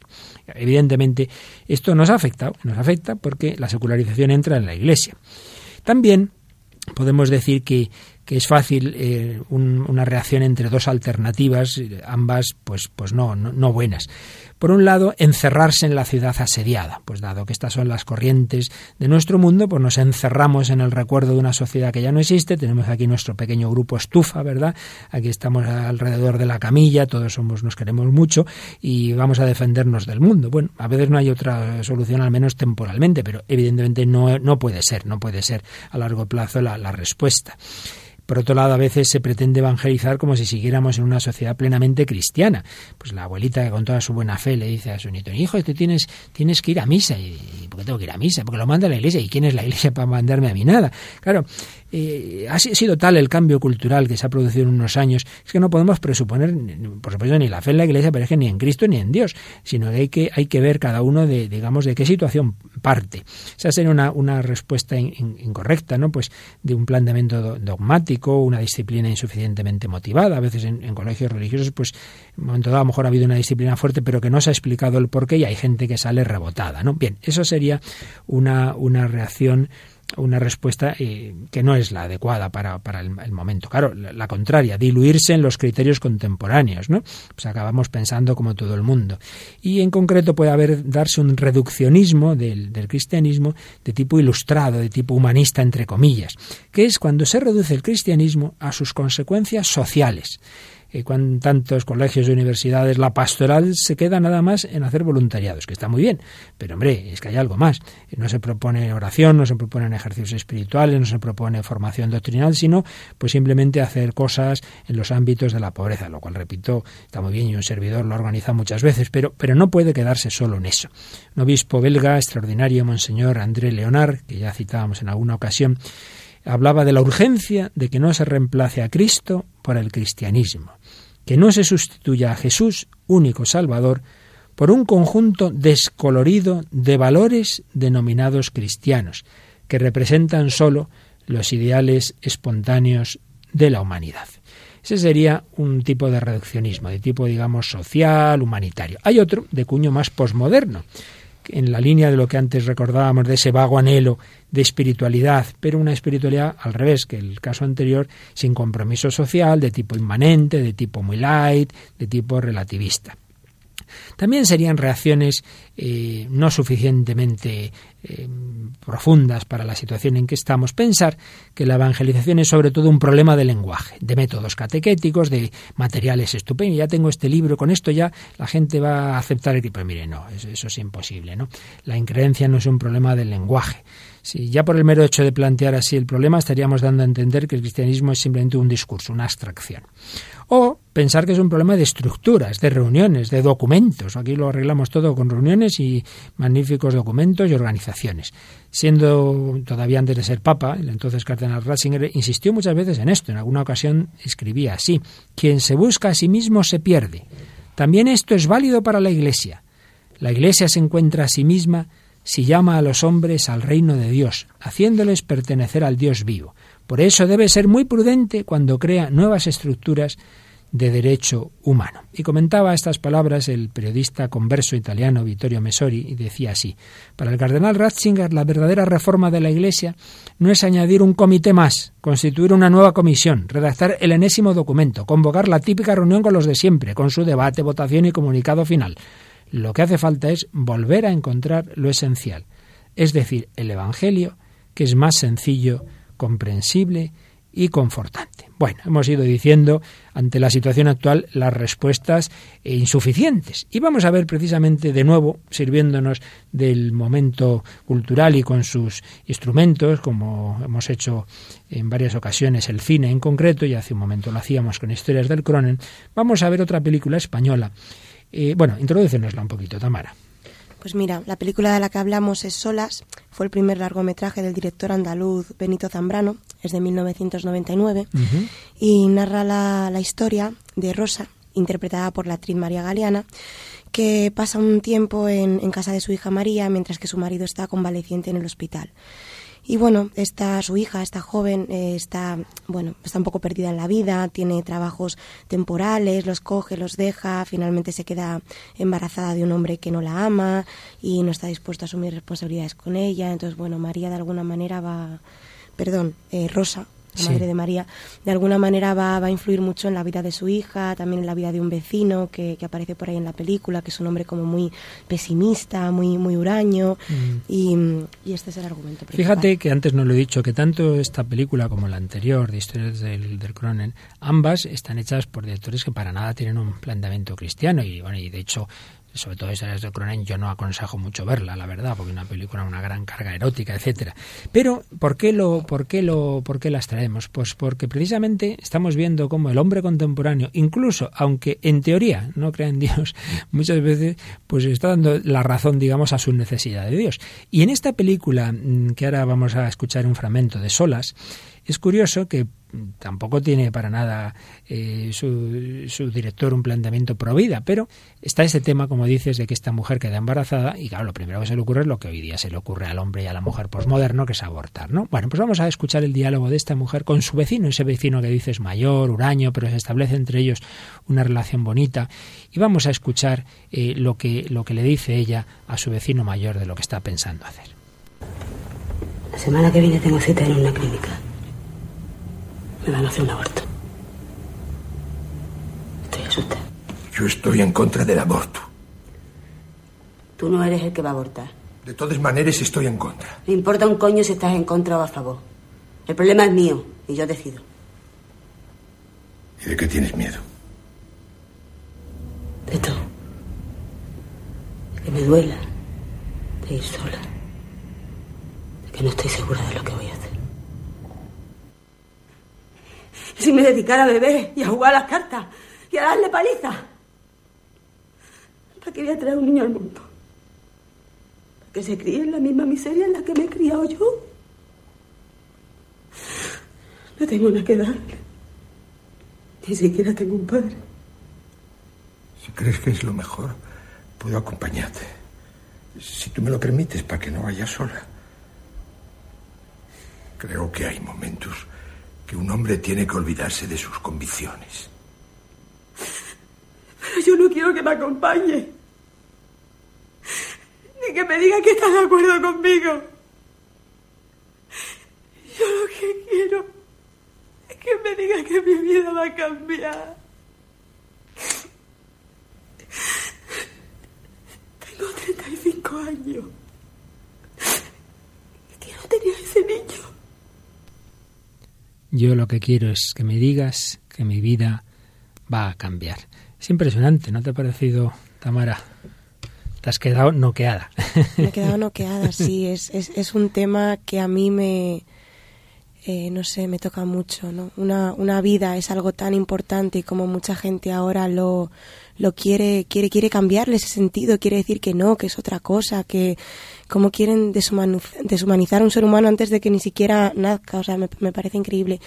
[SPEAKER 1] Evidentemente, esto nos afecta, nos afecta porque la secularización entra en la Iglesia. También podemos decir que, es fácil eh, una reacción entre dos alternativas, ambas pues, pues no, no buenas. Por un lado, encerrarse en la ciudad asediada, pues dado que estas son las corrientes de nuestro mundo, pues nos encerramos en el recuerdo de una sociedad que ya no existe, tenemos aquí nuestro pequeño grupo estufa, ¿verdad? Aquí estamos alrededor de la camilla, todos somos nos queremos mucho y vamos a defendernos del mundo. Bueno, a veces no hay otra solución, al menos temporalmente, pero evidentemente no, no puede ser, no puede ser a largo plazo la, la respuesta. Por otro lado, a veces se pretende evangelizar como si siguiéramos en una sociedad plenamente cristiana. Pues la abuelita que con toda su buena fe le dice a su nieto, hijo, tú tienes, tienes que ir a misa. ¿Y por qué tengo que ir a misa? Porque lo manda la iglesia. ¿Y quién es la iglesia para mandarme a mí nada? Claro, eh, ha sido tal el cambio cultural que se ha producido en unos años, es que no podemos presuponer, por supuesto, ni la fe en la Iglesia, pero ni en Cristo ni en Dios, sino que hay que, hay que ver cada uno de, digamos, de qué situación parte. Esa sería una, respuesta incorrecta, ¿no? Pues de un planteamiento dogmático, una disciplina insuficientemente motivada. A veces en, colegios religiosos, pues, en un momento dado a lo mejor ha habido una disciplina fuerte, pero que no se ha explicado el porqué y hay gente que sale rebotada, ¿no? Bien, eso sería una reacción una respuesta eh, que no es la adecuada para, el, momento. Claro, la, contraria, diluirse en los criterios contemporáneos, ¿no? Pues acabamos pensando como todo el mundo. Y en concreto puede haber, darse un reduccionismo del, del cristianismo de tipo ilustrado, de tipo humanista, entre comillas, que es cuando se reduce el cristianismo a sus consecuencias sociales eh, con tantos colegios y universidades, la pastoral se queda nada más en hacer voluntariados, que está muy bien, pero hombre, es que hay algo más. No se propone oración, no se proponen ejercicios espirituales, no se propone formación doctrinal, sino pues simplemente hacer cosas en los ámbitos de la pobreza, lo cual, repito, está muy bien y un servidor lo organiza muchas veces, pero, pero no puede quedarse solo en eso. Un obispo belga extraordinario, Monseñor André Leonard, que ya citábamos en alguna ocasión, hablaba de la urgencia de que no se reemplace a Cristo por el cristianismo, que no se sustituya a Jesús, único Salvador, por un conjunto descolorido de valores denominados cristianos, que representan solo los ideales espontáneos de la humanidad. Ese sería un tipo de reduccionismo, de tipo, digamos, social, humanitario. Hay otro de cuño más posmoderno, en la línea de lo que antes recordábamos, de ese vago anhelo de espiritualidad, pero una espiritualidad al revés que el caso anterior, sin compromiso social, de tipo inmanente, de tipo muy light, de tipo relativista. También serían reacciones eh, no suficientemente eh, profundas para la situación en que estamos pensar que la evangelización es sobre todo un problema de lenguaje, de métodos catequéticos, de materiales estupendos. Ya tengo este libro, con esto ya la gente va a aceptar el tipo. Mire, no, eso, eso es imposible, ¿no? La increencia no es un problema del lenguaje. Si ya por el mero hecho de plantear así el problema estaríamos dando a entender que el cristianismo es simplemente un discurso, una abstracción. O pensar que es un problema de estructuras, de reuniones, de documentos. Aquí lo arreglamos todo con reuniones y magníficos documentos y organizaciones. Siendo todavía antes de ser papa, el entonces cardenal Ratzinger insistió muchas veces en esto. En alguna ocasión escribía así: quien se busca a sí mismo se pierde. También esto es válido para la Iglesia. La Iglesia se encuentra a sí misma si llama a los hombres al reino de Dios, haciéndoles pertenecer al Dios vivo. Por eso debe ser muy prudente cuando crea nuevas estructuras de derecho humano. Y comentaba estas palabras el periodista converso italiano Vittorio Messori y decía así: Para el cardenal Ratzinger, la verdadera reforma de la Iglesia no es añadir un comité más, constituir una nueva comisión, redactar el enésimo documento, convocar la típica reunión con los de siempre, con su debate, votación y comunicado final. Lo que hace falta es volver a encontrar lo esencial, es decir, el Evangelio, que es más sencillo comprensible y confortante. Bueno, hemos ido diciendo ante la situación actual las respuestas insuficientes. Y vamos a ver precisamente de nuevo, sirviéndonos del momento cultural y con sus instrumentos, como hemos hecho en varias ocasiones el cine en concreto, y hace un momento lo hacíamos con historias del Cronen, vamos a ver otra película española. Eh, bueno, introdúcenosla un poquito, Tamara.
[SPEAKER 2] Pues mira, la película de la que hablamos es Solas, fue el primer largometraje del director andaluz Benito Zambrano, es de 1999, y narra la, historia de Rosa, interpretada por la actriz María Galeana, que pasa un tiempo en, en casa de su hija María mientras que su marido está convaleciente en el hospital. Y bueno, esta, su hija, esta joven, eh, está, bueno, está un poco perdida en la vida, tiene trabajos temporales, los coge, los deja, finalmente se queda embarazada de un hombre que no la ama y no está dispuesto a asumir responsabilidades con ella. Entonces, bueno, María de alguna manera va, perdón, eh, Rosa, la madre de María, de alguna manera va, a influir mucho en la vida de su hija, también en la vida de un vecino que, aparece por ahí en la película, que es un hombre como muy pesimista, muy, muy huraño, mm. y, este es el argumento
[SPEAKER 1] principal. Fíjate que antes no lo he dicho, que tanto esta película como la anterior, de Historias del, del Cronen, ambas están hechas por directores que para nada tienen un planteamiento cristiano, y bueno, y de hecho sobre todo esa de Cronen, yo no aconsejo mucho verla, la verdad, porque una película una gran carga erótica, etcétera. Pero ¿por qué lo por qué lo por qué las traemos? Pues porque precisamente estamos viendo cómo el hombre contemporáneo, incluso aunque en teoría no crea en Dios, muchas veces pues está dando la razón, digamos, a su necesidad de Dios. Y en esta película mm, que ahora vamos a escuchar un fragmento de Solas, es curioso que tampoco tiene para nada eh, su, director un planteamiento pro vida, pero está ese tema, como dices, de que esta mujer queda embarazada y claro, lo primero que se le ocurre es lo que hoy día se le ocurre al hombre y a la mujer posmoderno, que es abortar, ¿no? Bueno, pues vamos a escuchar el diálogo de esta mujer con su vecino, ese vecino que dices mayor, huraño, pero se establece entre ellos una relación bonita y vamos a escuchar eh, lo, que, lo que le dice ella a su vecino mayor de lo que está pensando hacer.
[SPEAKER 5] La semana que viene tengo cita en una clínica me van a hacer un aborto. Estoy asustada.
[SPEAKER 3] Yo estoy en contra del aborto.
[SPEAKER 5] Tú no eres el que va a abortar.
[SPEAKER 3] De todas maneras, estoy en contra.
[SPEAKER 5] Me importa un coño si estás en contra o a favor. El problema es mío y yo decido.
[SPEAKER 3] ¿Y de qué tienes miedo?
[SPEAKER 5] De todo. De que me duela. De ir sola. De que no estoy segura de lo que voy a hacer si me dedicara a beber y a jugar a las cartas y a darle paliza. ¿Para qué voy a traer un niño al mundo? ¿Para que se críe en la misma miseria en la que me he criado yo? No tengo nada que darle. Ni siquiera tengo un padre.
[SPEAKER 3] Si crees que es lo mejor, puedo acompañarte. Si tú me lo permites, para que no vayas sola. Creo que hay momentos que un hombre tiene que olvidarse de sus convicciones.
[SPEAKER 5] Pero yo no quiero que me acompañe. Ni que me diga que está de acuerdo conmigo. Yo lo que quiero es que me diga que mi vida va a cambiar. Tengo 35 años. Quiero tener ese niño.
[SPEAKER 1] Yo lo que quiero es que me digas que mi vida va a cambiar. Es impresionante, ¿no te ha parecido, Tamara? Te has quedado noqueada.
[SPEAKER 2] Me he quedado noqueada, sí. Es, es, es un tema que a mí me, eh, no sé, me toca mucho, ¿no? Una, una vida es algo tan importante y como mucha gente ahora lo, lo quiere, quiere, quiere cambiarle ese sentido, quiere decir que no, que es otra cosa, que como quieren deshumanizar a un ser humano antes de que ni siquiera nazca, o sea, me, me, parece increíble.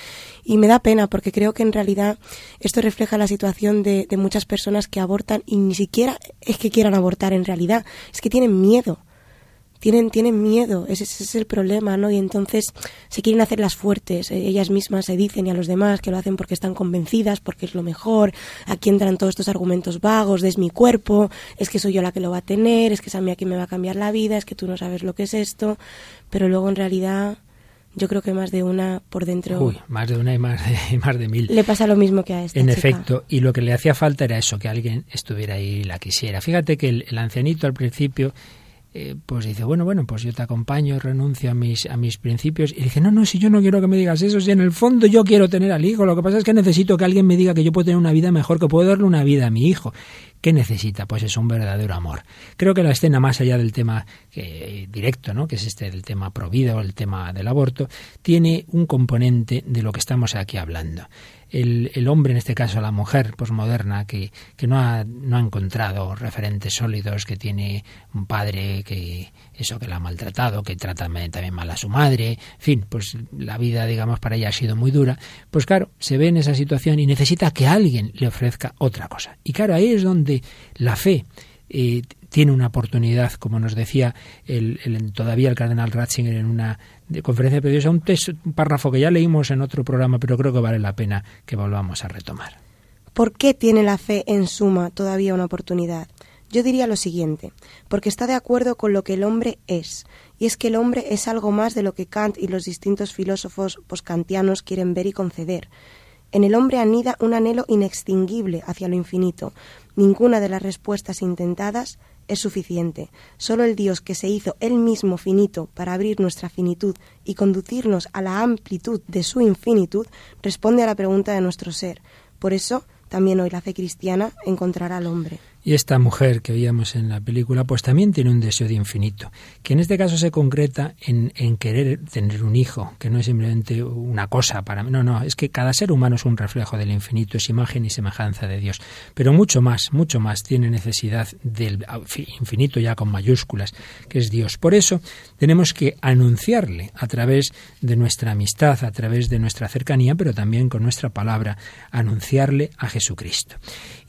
[SPEAKER 2] Y me da pena porque creo que en realidad esto refleja la situación de, de muchas personas que abortan y ni siquiera es que quieran abortar en realidad, es que tienen miedo tienen, tienen miedo, ese, ese, es el problema, ¿no? Y entonces se quieren hacer las fuertes, eh, ellas mismas se dicen y a los demás que lo hacen porque están convencidas, porque es lo mejor, aquí entran todos estos argumentos vagos de es mi cuerpo, es que soy yo la que lo va a tener, es que es a mí a quien me va a cambiar la vida, es que tú no sabes lo que es esto, pero luego en realidad yo creo que más de una por dentro.
[SPEAKER 1] Uy, más de una y más de, y más de mil.
[SPEAKER 2] Le pasa lo mismo que a esta.
[SPEAKER 1] En
[SPEAKER 2] chica.
[SPEAKER 1] efecto, y lo que le hacía falta era eso, que alguien estuviera ahí y la quisiera. Fíjate que el, el ancianito al principio eh, pues dice, bueno, bueno, pues yo te acompaño, renuncio a mis, a mis principios. Y dice, no, no, si yo no quiero que me digas eso, si en el fondo yo quiero tener al hijo, lo que pasa es que necesito que alguien me diga que yo puedo tener una vida mejor, que puedo darle una vida a mi hijo. ¿Qué necesita? Pues es un verdadero amor. Creo que la escena, más allá del tema directo, ¿no? que es este del tema prohibido, el tema del aborto, tiene un componente de lo que estamos aquí hablando el, el, hombre, en este caso la mujer posmoderna, que, que no, ha, no ha encontrado referentes sólidos, que tiene un padre que eso que la ha maltratado, que trata también mal a su madre, en fin, pues la vida, digamos, para ella ha sido muy dura, pues claro, se ve en esa situación y necesita que alguien le ofrezca otra cosa. Y claro, ahí es donde la fe eh, tiene una oportunidad, como nos decía el, todavía el cardenal Ratzinger en una conferencia de un, un párrafo que ya leímos en otro programa, pero creo que vale la pena que volvamos a retomar.
[SPEAKER 2] ¿Por qué tiene la fe en suma todavía una oportunidad? Yo diría lo siguiente, porque está de acuerdo con lo que el hombre es, y es que el hombre es algo más de lo que Kant y los distintos filósofos poskantianos quieren ver y conceder. En el hombre anida un anhelo inextinguible hacia lo infinito. Ninguna de las respuestas intentadas es suficiente. Solo el Dios que se hizo él mismo finito para abrir nuestra finitud y conducirnos a la amplitud de su infinitud responde a la pregunta de nuestro ser. Por eso, también hoy la fe cristiana encontrará al hombre.
[SPEAKER 1] Y esta mujer que oíamos en la película, pues también tiene un deseo de infinito, que en este caso se concreta en, en, querer tener un hijo, que no es simplemente una cosa para mí. No, no, es que cada ser humano es un reflejo del infinito, es imagen y semejanza de Dios. Pero mucho más, mucho más tiene necesidad del infinito ya con mayúsculas, que es Dios. Por eso tenemos que anunciarle a través de nuestra amistad, a través de nuestra cercanía, pero también con nuestra palabra, anunciarle a Jesucristo.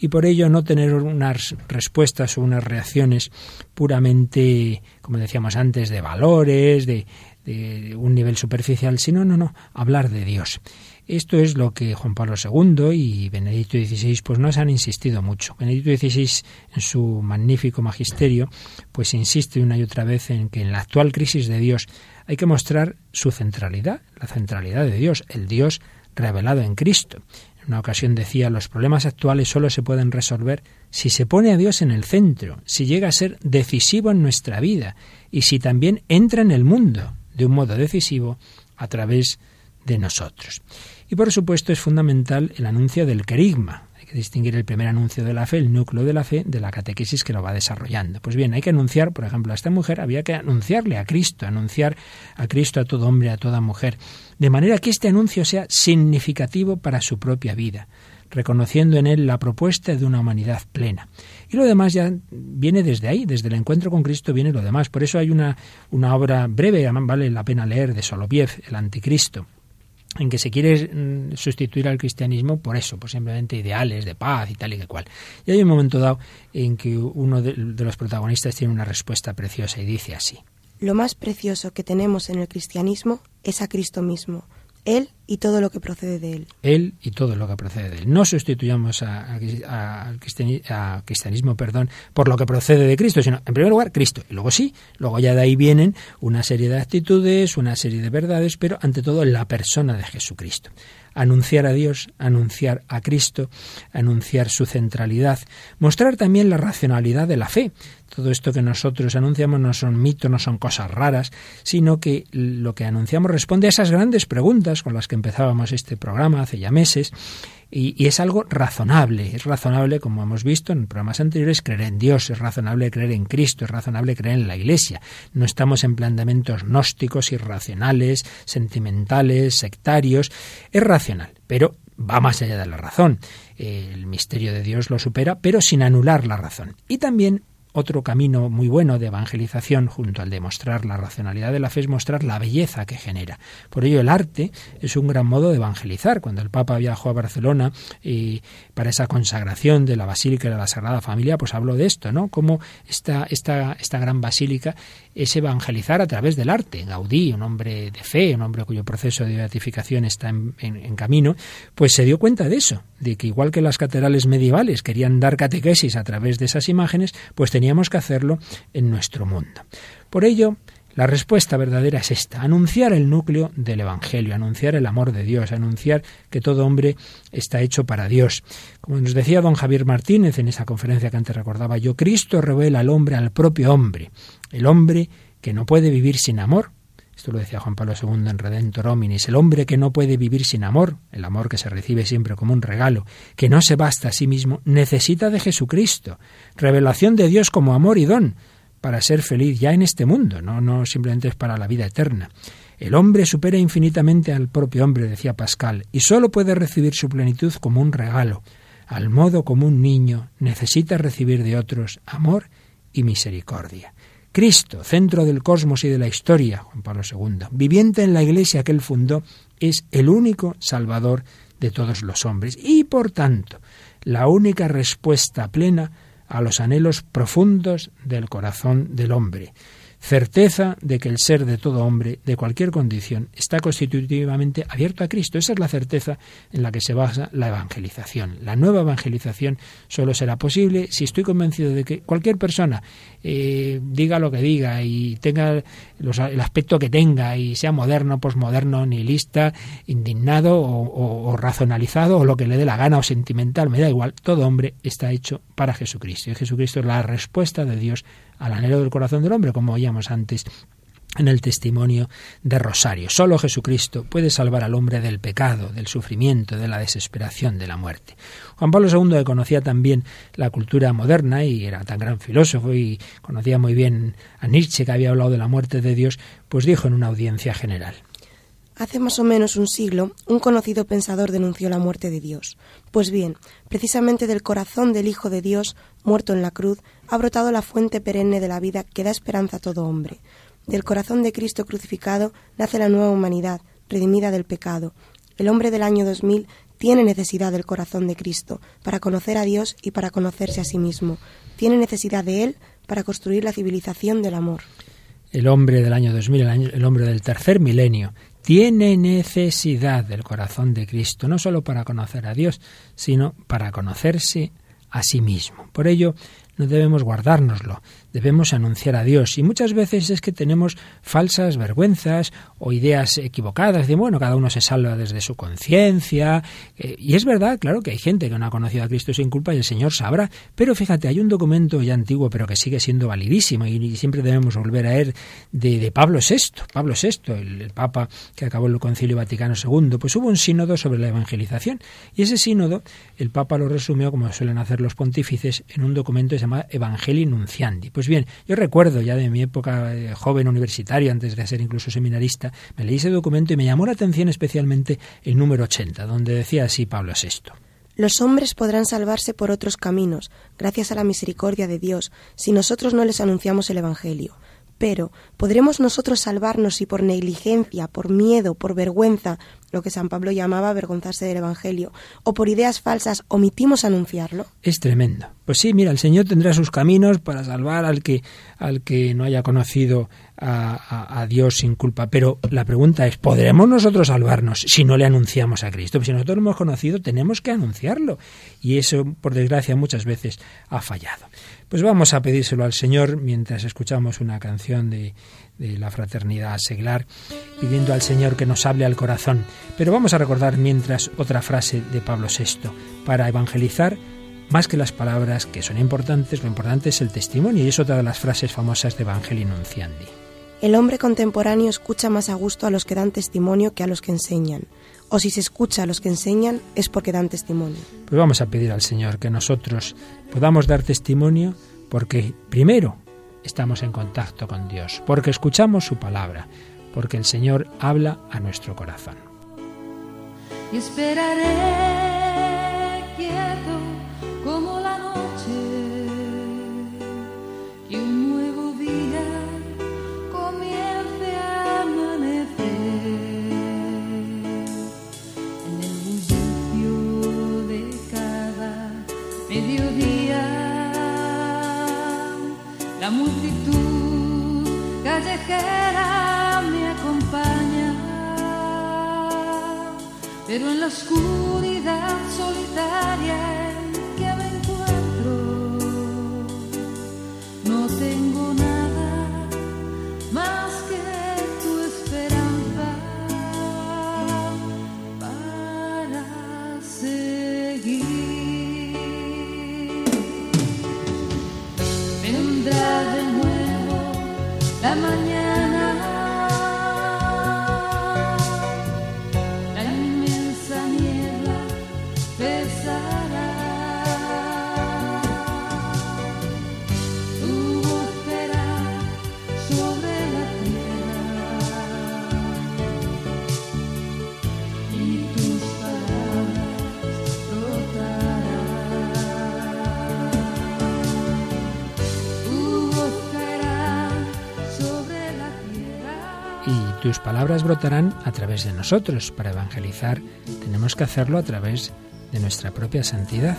[SPEAKER 1] Y por ello no tener unas respuestas o unas reacciones puramente, como decíamos antes, de valores, de, de un nivel superficial, sino, no, no, hablar de Dios. Esto es lo que Juan Pablo II y Benedicto XVI pues nos han insistido mucho. Benedicto XVI en su magnífico magisterio pues insiste una y otra vez en que en la actual crisis de Dios hay que mostrar su centralidad, la centralidad de Dios, el Dios revelado en Cristo. En una ocasión decía, los problemas actuales solo se pueden resolver si se pone a Dios en el centro, si llega a ser decisivo en nuestra vida y si también entra en el mundo de un modo decisivo a través de nosotros. Y por supuesto es fundamental el anuncio del querigma. Distinguir el primer anuncio de la fe, el núcleo de la fe, de la catequesis que lo va desarrollando. Pues bien, hay que anunciar, por ejemplo, a esta mujer había que anunciarle a Cristo, anunciar a Cristo a todo hombre, a toda mujer, de manera que este anuncio sea significativo para su propia vida reconociendo en él la propuesta de una humanidad plena. Y lo demás ya viene desde ahí, desde el encuentro con Cristo viene lo demás. Por eso hay una, una obra breve, vale la pena leer, de Soloviev, El Anticristo, en que se quiere sustituir al cristianismo por eso, por simplemente ideales de paz y tal y que cual. Y hay un momento dado en que uno de, de los protagonistas tiene una respuesta preciosa y dice así.
[SPEAKER 2] Lo más precioso que tenemos en el cristianismo es a Cristo mismo. Él y todo lo que procede de él.
[SPEAKER 1] Él y todo lo que procede de él. No sustituyamos al cristianismo, perdón, por lo que procede de Cristo, sino en primer lugar Cristo. Y luego sí, luego ya de ahí vienen una serie de actitudes, una serie de verdades, pero ante todo la persona de Jesucristo anunciar a Dios, anunciar a Cristo, anunciar su centralidad, mostrar también la racionalidad de la fe. Todo esto que nosotros anunciamos no son mitos, no son cosas raras, sino que lo que anunciamos responde a esas grandes preguntas con las que empezábamos este programa hace ya meses y, es algo razonable. Es razonable, como hemos visto en programas anteriores, creer en Dios, es razonable creer en Cristo, es razonable creer en la Iglesia. No estamos en planteamientos gnósticos, irracionales, sentimentales, sectarios. Es racional, pero va más allá de la razón. El misterio de Dios lo supera, pero sin anular la razón. Y también otro camino muy bueno de evangelización, junto al de mostrar la racionalidad de la fe, es mostrar la belleza que genera. Por ello, el arte es un gran modo de evangelizar. Cuando el Papa viajó a Barcelona y para esa consagración de la Basílica de la Sagrada Familia, pues habló de esto, ¿no? Cómo esta, esta, esta gran basílica es evangelizar a través del arte. Gaudí, un hombre de fe, un hombre cuyo proceso de beatificación está en, en camino, pues se dio cuenta de eso, de que igual que las catedrales medievales querían dar catequesis a través de esas imágenes, pues teníamos que hacerlo en nuestro mundo. Por ello, la respuesta verdadera es esta, anunciar el núcleo del Evangelio, anunciar el amor de Dios, anunciar que todo hombre está hecho para Dios. Como nos decía don Javier Martínez en esa conferencia que antes recordaba yo, Cristo revela al hombre al propio hombre, el hombre que no puede vivir sin amor, esto lo decía Juan Pablo II en Redentor Hominis. El hombre que no puede vivir sin amor, el amor que se recibe siempre como un regalo, que no se basta a sí mismo, necesita de Jesucristo, revelación de Dios como amor y don, para ser feliz ya en este mundo, no, no simplemente es para la vida eterna. El hombre supera infinitamente al propio hombre, decía Pascal, y sólo puede recibir su plenitud como un regalo. Al modo como un niño necesita recibir de otros amor y misericordia. Cristo, centro del cosmos y de la historia, Juan Pablo II, viviente en la iglesia que él fundó, es el único salvador de todos los hombres y, por tanto, la única respuesta plena a los anhelos profundos del corazón del hombre certeza de que el ser de todo hombre, de cualquier condición, está constitutivamente abierto a Cristo. Esa es la certeza en la que se basa la evangelización. La nueva evangelización solo será posible si estoy convencido de que cualquier persona eh, diga lo que diga y tenga el aspecto que tenga y sea moderno, posmoderno, nihilista, indignado o, o razonalizado o lo que le dé la gana o sentimental, me da igual, todo hombre está hecho para Jesucristo. Y Jesucristo es la respuesta de Dios al anhelo del corazón del hombre, como oíamos antes en el testimonio de Rosario. Solo Jesucristo puede salvar al hombre del pecado, del sufrimiento, de la desesperación, de la muerte. Juan Pablo II, que conocía también la cultura moderna y era tan gran filósofo y conocía muy bien a Nietzsche, que había hablado de la muerte de Dios, pues dijo en una audiencia general.
[SPEAKER 2] Hace más o menos un siglo, un conocido pensador denunció la muerte de Dios. Pues bien, precisamente del corazón del Hijo de Dios, muerto en la cruz, ha brotado la fuente perenne de la vida que da esperanza a todo hombre. Del corazón de Cristo crucificado nace la nueva humanidad, redimida del pecado. El hombre del año 2000 tiene necesidad del corazón de Cristo para conocer a Dios y para conocerse a sí mismo. Tiene necesidad de Él para construir la civilización del amor.
[SPEAKER 1] El hombre del año 2000, el, hombre del tercer milenio, tiene necesidad del corazón de Cristo, no solo para conocer a Dios, sino para conocerse a sí mismo. Por ello, no debemos guardárnoslo, debemos anunciar a Dios. Y muchas veces es que tenemos falsas vergüenzas o ideas equivocadas de, bueno, cada uno se salva desde su conciencia. Eh, y es verdad, claro, que hay gente que no ha conocido a Cristo sin culpa y el Señor sabrá. Pero fíjate, hay un documento ya antiguo, pero que sigue siendo validísimo y, siempre debemos volver a él de, Pablo VI. Pablo VI, el, el Papa que acabó el Concilio Vaticano II, pues hubo un sínodo sobre la evangelización. Y ese sínodo, el Papa lo resumió, como suelen hacer los pontífices, en un documento que se llama Evangelii Nunciandi. Pues bien, yo recuerdo ya de mi época de joven universitario, antes de ser incluso seminarista, me leí ese documento y me llamó la atención especialmente el número 80, donde decía así Pablo VI.
[SPEAKER 2] Los hombres podrán salvarse por otros caminos, gracias a la misericordia de Dios, si nosotros no les anunciamos el Evangelio. Pero, ¿podremos nosotros salvarnos si por negligencia, por miedo, por vergüenza, lo que San Pablo llamaba avergonzarse del Evangelio, o por ideas falsas omitimos anunciarlo?
[SPEAKER 1] Es tremendo. Pues sí, mira, el Señor tendrá sus caminos para salvar al que, al que no haya conocido a, Dios sin culpa. Pero la pregunta es, ¿podremos nosotros salvarnos si no le anunciamos a Cristo? Si nosotros lo hemos conocido, tenemos que anunciarlo. Y eso, por desgracia, muchas veces ha fallado. Pues vamos a pedírselo al Señor mientras escuchamos una canción de, la fraternidad seglar, pidiendo al Señor que nos hable al corazón. Pero vamos a recordar mientras otra frase de Pablo VI. Para evangelizar, más que las palabras, que son importantes, lo importante es el testimonio, y es otra de las frases famosas de Evangelii Nunciandi.
[SPEAKER 2] El hombre contemporáneo escucha más a gusto a los que dan testimonio que a los que enseñan. O si se escucha a los que enseñan es porque dan testimonio.
[SPEAKER 1] Pues vamos a pedir al Señor que nosotros podamos dar testimonio porque primero estamos en contacto con Dios, porque escuchamos su palabra, porque el Señor habla a nuestro corazón.
[SPEAKER 6] Y esperaré quieto callejera me acompaña, pero en la oscuridad solitaria la mañana. Tus palabras brotarán
[SPEAKER 1] a través de nosotros. Para evangelizar tenemos que hacerlo a través de nuestra propia santidad.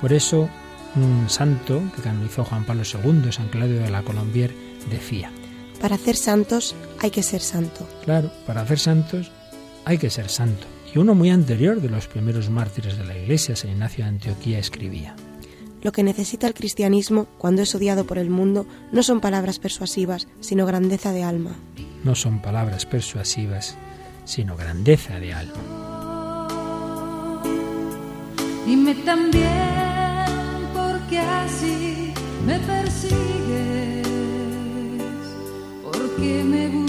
[SPEAKER 1] Por eso un santo que canonizó Juan Pablo II, San Claudio de la Colombier, decía,
[SPEAKER 2] Para hacer santos hay que ser santo.
[SPEAKER 1] claro, para hacer santos hay que ser santo. Y uno muy anterior de los primeros mártires de la Iglesia, San Ignacio de Antioquía, escribía,
[SPEAKER 2] Lo que necesita el cristianismo cuando es odiado por el mundo no son palabras persuasivas, sino grandeza de alma.
[SPEAKER 1] No son palabras persuasivas, sino grandeza de alma.
[SPEAKER 6] Dime también porque así me persigues, porque me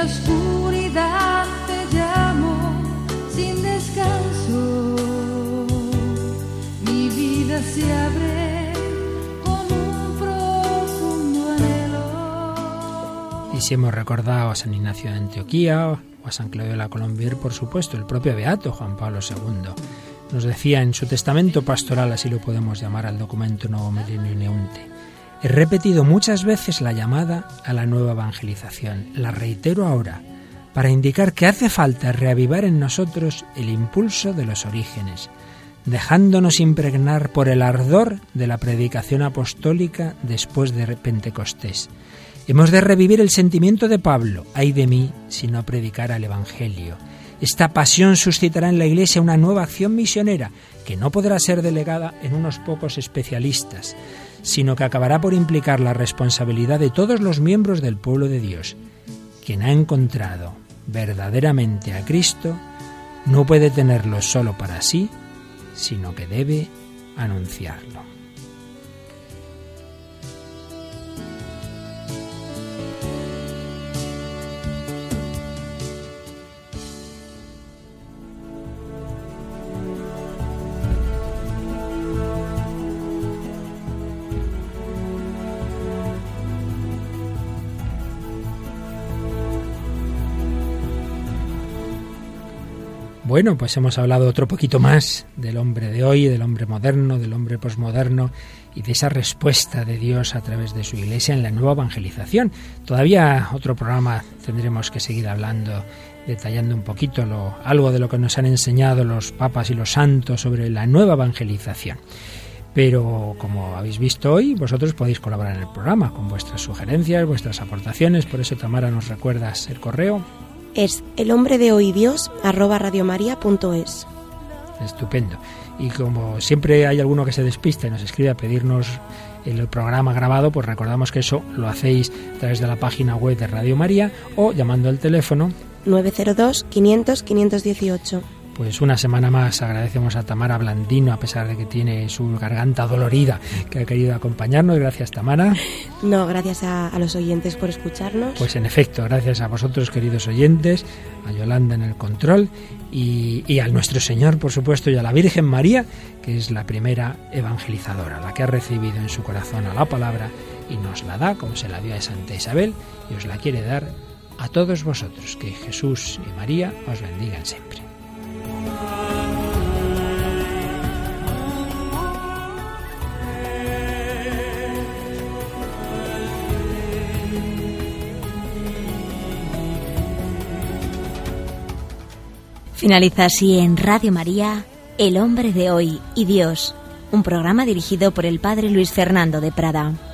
[SPEAKER 6] la oscuridad te sin descanso. Mi vida se abre.
[SPEAKER 1] Y si hemos recordado a San Ignacio de Antioquía o a San Claudio de la Colombier, por supuesto, el propio Beato Juan Pablo II nos decía en su testamento pastoral, así lo podemos llamar al documento Nuevo Milenio Neunte, he repetido muchas veces la llamada a la nueva evangelización. La reitero ahora para indicar que hace falta reavivar en nosotros el impulso de los orígenes, dejándonos impregnar por el ardor de la predicación apostólica después de Pentecostés. Hemos de revivir el sentimiento de Pablo, ay de mí si no predicara el Evangelio. Esta pasión suscitará en la Iglesia una nueva acción misionera que no podrá ser delegada en unos pocos especialistas, sino que acabará por implicar la responsabilidad de todos los miembros del pueblo de Dios. Quien ha encontrado verdaderamente a Cristo no puede tenerlo solo para sí, sino que debe anunciarlo. Bueno, pues hemos hablado otro poquito más del hombre de hoy, del hombre moderno, del hombre posmoderno y de esa respuesta de Dios a través de su iglesia en la nueva evangelización. Todavía otro programa tendremos que seguir hablando, detallando un poquito lo, algo de lo que nos han enseñado los papas y los santos sobre la nueva evangelización. Pero como habéis visto hoy, vosotros podéis colaborar en el programa con vuestras sugerencias, vuestras aportaciones. Por eso, Tamara, nos recuerdas el correo.
[SPEAKER 2] Es el hombre de hoy Dios arroba radiomaria.es.
[SPEAKER 1] Estupendo. Y como siempre hay alguno que se despista y nos escribe a pedirnos el programa grabado, pues recordamos que eso lo hacéis a través de la página web de Radio María o llamando al teléfono
[SPEAKER 2] 902 500 518.
[SPEAKER 1] Pues una semana más agradecemos a Tamara Blandino, a pesar de que tiene su garganta dolorida, que ha querido acompañarnos. Gracias, Tamara.
[SPEAKER 2] No, gracias a, a los oyentes por escucharnos.
[SPEAKER 1] Pues en efecto, gracias a vosotros, queridos oyentes, a Yolanda en el control y, y a nuestro Señor, por supuesto, y a la Virgen María, que es la primera evangelizadora, la que ha recibido en su corazón a la palabra y nos la da, como se la dio a Santa Isabel, y os la quiere dar a todos vosotros. Que Jesús y María os bendigan siempre.
[SPEAKER 7] Finaliza así en Radio María, El hombre de hoy y Dios, un programa dirigido por el Padre Luis Fernando de Prada.